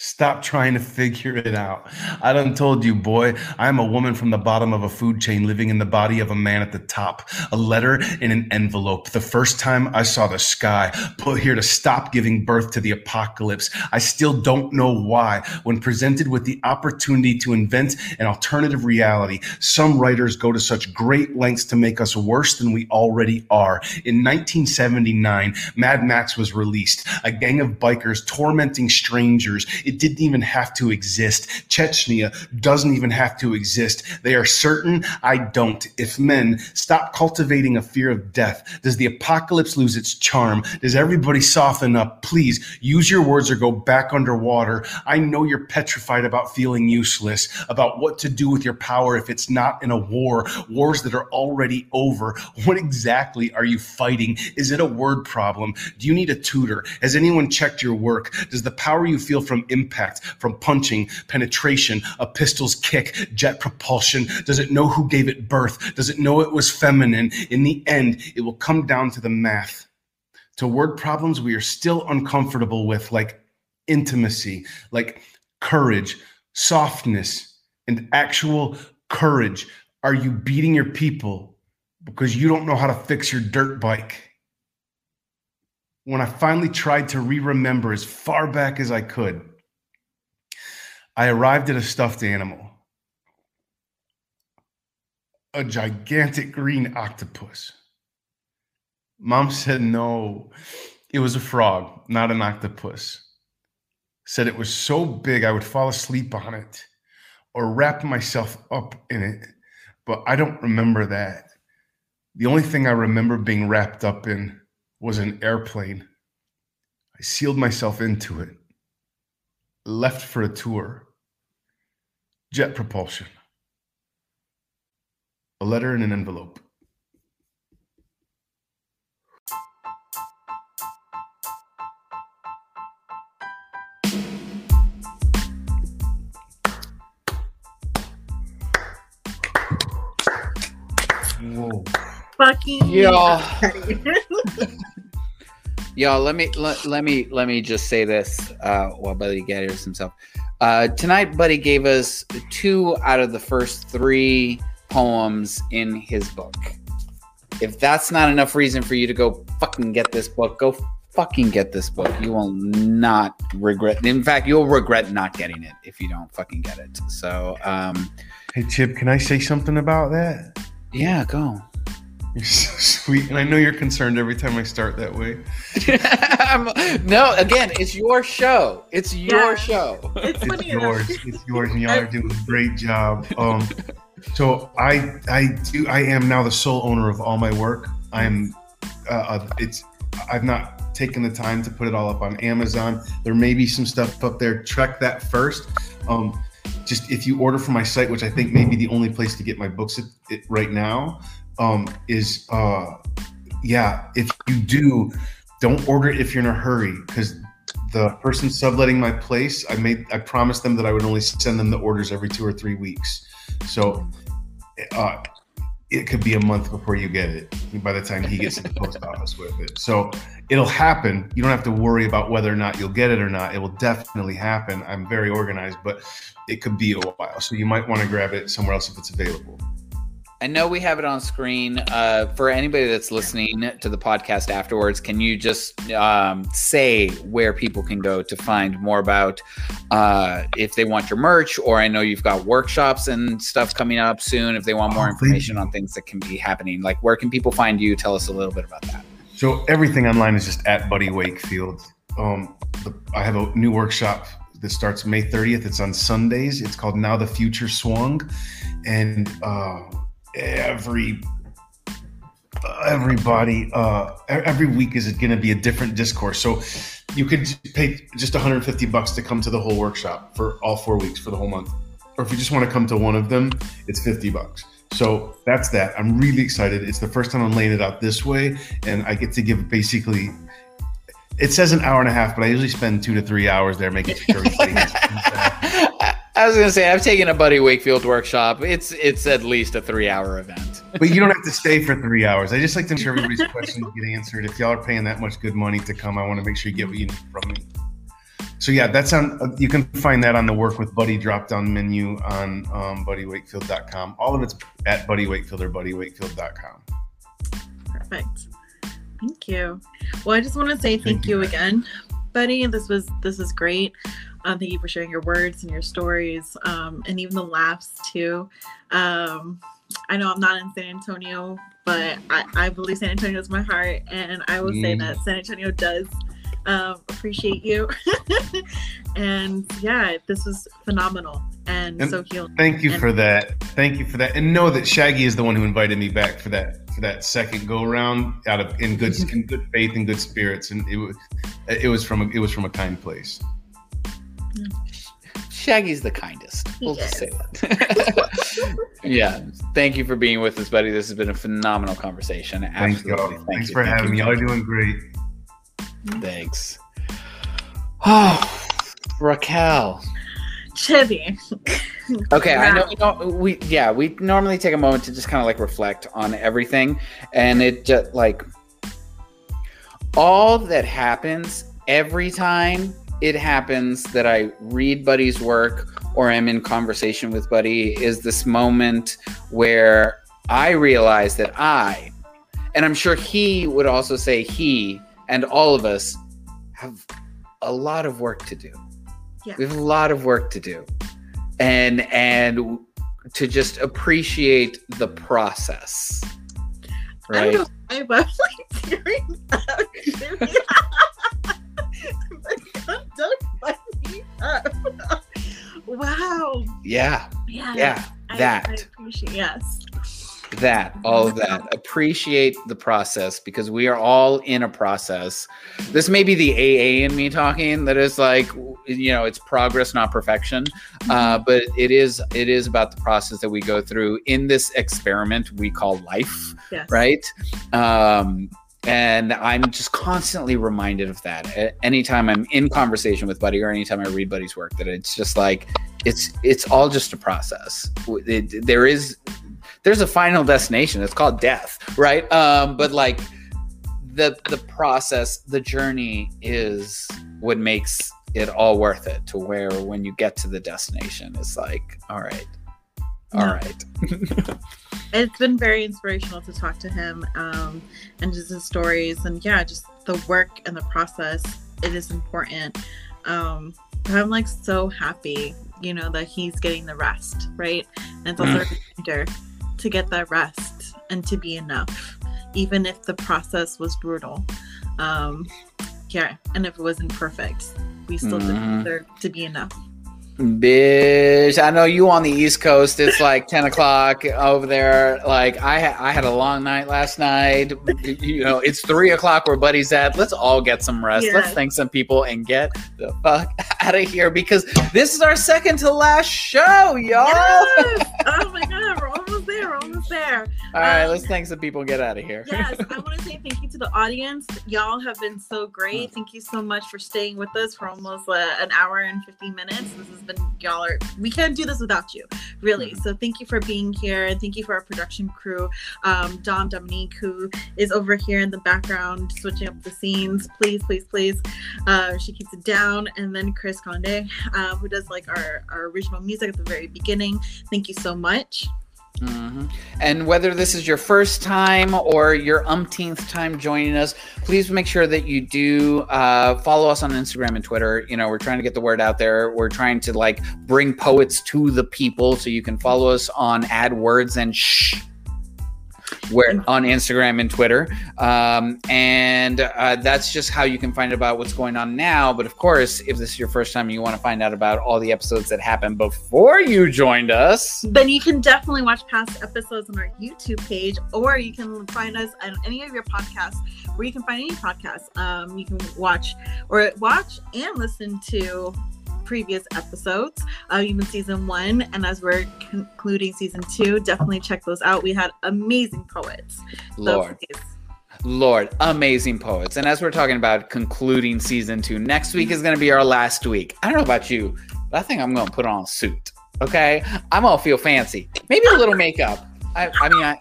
Stop trying to figure it out. I done told you, boy, I'm a woman from the bottom of a food chain living in the body of a man at the top. A letter in an envelope. The first time I saw the sky, put here to stop giving birth to the apocalypse. I still don't know why. When presented with the opportunity to invent an alternative reality, some writers go to such great lengths to make us worse than we already are. In 1979, Mad Max was released. A gang of bikers tormenting strangers it didn't even have to exist. Chechnya doesn't even have to exist. They are certain I don't. If men stop cultivating a fear of death, does the apocalypse lose its charm? Does everybody soften up? Please use your words or go back underwater. I know you're petrified about feeling useless, about what to do with your power if it's not in a war, wars that are already over. What exactly are you fighting? Is it a word problem? Do you need a tutor? Has anyone checked your work? Does the power you feel from impact from punching, penetration, a pistol's kick, jet propulsion? Does it know who gave it birth? Does it know it was feminine? In the end, it will come down to the math, to word problems we are still uncomfortable with, like intimacy, like courage, softness, and actual courage. Are you beating your people because you don't know how to fix your dirt bike? When I finally tried to re remember as far back as I could, I arrived at a stuffed animal, a gigantic green octopus. Mom said no, it was a frog, not an octopus. Said it was so big I would fall asleep on it or wrap myself up in it, but I don't remember that. The only thing I remember being wrapped up in was an airplane. I sealed myself into it, left for a tour jet propulsion, a letter in an envelope. Whoa. Fucking Y'all. Y'all, let me let, let me let me just say this uh, while Buddy gathers himself. Uh, tonight, Buddy gave us two out of the first three poems in his book. If that's not enough reason for you to go fucking get this book, go fucking get this book. You will not regret. In fact, you'll regret not getting it if you don't fucking get it. So, um, Hey, Chip, can I say something about that? yeah, go. You're so sweet, and I know you're concerned every time I start that way. no, again, it's your show. It's your Yeah. show. It's It's funny enough. yours. It's yours, and y'all are doing a great job. Um, so I I do I am now the sole owner of all my work. I'm uh, uh, it's I've not taken the time to put it all up on Amazon. There may be some stuff up there. Check that first. Um, just if you order from my site, which I think may be the only place to get my books at, it, right now, um, is uh, yeah. If you do, don't order it if you're in a hurry because the person subletting my place, I made I promised them that I would only send them the orders every two or three weeks. So uh, it could be a month before you get it by the time he gets to the post office with it. So it'll happen. You don't have to worry about whether or not you'll get it or not. It will definitely happen. I'm very organized, but it could be a while. So you might want to grab it somewhere else if it's available. I know we have it on screen. Uh, for anybody that's listening to the podcast afterwards, can you just um, say where people can go to find more about uh, if they want your merch, or I know you've got workshops and stuff coming up soon. If they want more Oh, information on things that can be happening, like where can people find you? Tell us a little bit about that. So everything online is just at Buddy Wakefield. Um, the, I have a new workshop that starts May 30th. It's on Sundays. It's called Now the Future Swung, and uh, every everybody uh, every week is it going to be a different discourse. So you could pay just 150 bucks to come to the whole workshop for all four weeks for the whole month, or if you just want to come to one of them, it's 50 bucks. So that's that. I'm really excited. It's the first time I'm laying it out this way, and I get to give basically. It says an hour and a half, but I usually spend two to three hours there making sure everybody gets feedback. I was gonna say I've taken a Buddy Wakefield workshop. It's it's at least a three hour event. But you don't have to stay for three hours. I just like to make sure everybody's questions get answered. If y'all are paying that much good money to come, I want to make sure you get what you need from me. So yeah, that's on. You can find that on the Work with Buddy drop down menu on um, BuddyWakefield.com. All of it's at Buddy Wakefield or BuddyWakefield.com. Perfect. Thank you. Well, I just want to say thank, Thank you you. again, buddy. This was this is great. Um, thank you for sharing your words and your stories, um, and even the laughs too. Um, I know I'm not in San Antonio, but I, I believe San Antonio is my heart, and I will say Mm. that San Antonio does um, appreciate you. and yeah, this was phenomenal and, And so healing. Thank you And- for that. Thank you for that. And know that Shaggy is the one who invited me back for that for that second go round out of in good in good faith and good spirits. And it was it was from a, it was from a kind place. Shaggy's the kindest. We'll just say that. yeah. Thank you for being with us, buddy. This has been a phenomenal conversation. Thanks, Absolutely. y'all. Thank Thanks you. for Thank having you. me. Y'all are doing great. Thanks. Oh, Raquel. Chevy. Okay, I know Wow. we don't. We yeah, we normally take a moment to just kind of like reflect on everything, and it just like all that happens every time it happens that I read Buddy's work or am in conversation with Buddy is this moment where I realize that I, and I'm sure he would also say he and all of us have a lot of work to do. Yeah. We have a lot of work to do. And and to just appreciate the process. I Right? don't know why, I'm like tearing up. wow. Yeah. Yeah. Yeah. I, that. I appreciate yes. that all of that appreciate the process because we are all in a process this may be the aa in me talking that is like you know it's progress not perfection uh, but it is it is about the process that we go through in this experiment we call life Yes. right um and i'm just constantly reminded of that. Anytime i'm in conversation with buddy or anytime i read buddy's work that it's just like it's it's all just a process. It- there is there's a final destination. It's called death right? Um but like the the process the journey is what makes it all worth it to where when you get to the destination it's like all right. All right It's been very inspirational to talk to him um, and just his stories and yeah, just the work and the process. It is important. Um, I'm like so happy, you know, that he's getting the rest, right? And it's also a reminder to get that rest and to be enough. even if the process was brutal. Um, yeah, and if it wasn't perfect, we still Mhm. deserve to be enough. Bitch, I know you on the East Coast. It's like ten o'clock over there. Like I, ha- I had a long night last night. You know, it's three o'clock where Buddy's at. Let's all get some rest. Let's thank some people and get the fuck out of here because this is our second to last show, y'all. Yes! oh my god, there. We're almost there. All right, Um, let's thank some people and get out of here. yes, I want to say thank you to the audience. Y'all have been so great. Thank you so much for staying with us for almost uh, an hour and 15 minutes. This has been, y'all are, we can't do this without you, really. Mhm. So thank you for being here. And thank you for our production crew, um, Dom Dominique, who is over here in the background switching up the scenes. Please, please, please. Uh, she keeps it down. And then Chris Conde, uh, who does like our, our original music at the very beginning. Thank you so much. Mhm. And whether this is your first time or your umpteenth time joining us, please make sure that you do uh, follow us on Instagram and Twitter. You know, we're trying to get the word out there. We're trying to like bring poets to the people, so you can follow us on AdWords and shh. Where on Instagram and Twitter, um, and uh, that's just how you can find out about what's going on now. But of course, if this is your first time, you want to find out about all the episodes that happened before you joined us. then you can definitely watch past episodes on our YouTube page, or you can find us on any of your podcasts where you can find any podcasts. Um, you can watch or watch and listen to previous episodes, uh, even season one. And as we're concluding season two, definitely check those out. We had amazing poets. Lord. Lord, amazing poets. And as we're talking about concluding season two, next week is going to be our last week. I don't know about you, but I think I'm going to put on a suit. Okay. I'm going to feel fancy. Maybe a little makeup. I, I mean, I,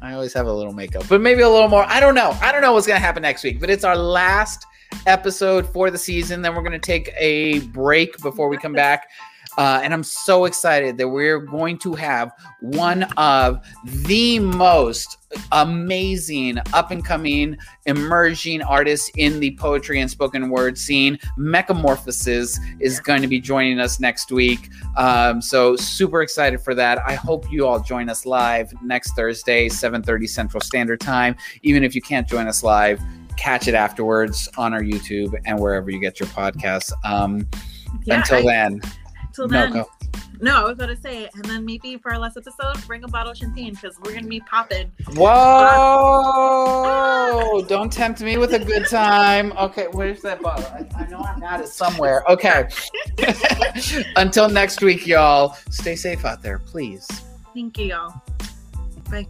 I always have a little makeup, but maybe a little more. I don't know. I don't know what's going to happen next week, but it's our last episode for the season. Then we're going to take a break before we come back. Uh, and I'm so excited that we're going to have one of the most amazing up and coming emerging artists in the poetry and spoken word scene. Mechamorphosis is going to be joining us next week. Um, so super excited for that. I hope you all join us live next Thursday, 7:30 Central Standard Time. Even if you can't join us live, catch it afterwards on our YouTube and wherever you get your podcasts. Um, Yeah, until I- then, Until no, then, go. no, I was going to say, and then maybe for our last episode, bring a bottle of champagne because we're going to be popping. Whoa! Don't tempt me with a good time. Okay, where's that bottle? I, I know I'm had it somewhere. Okay. Until next week, y'all. Stay safe out there, please. Thank you, y'all. Bye.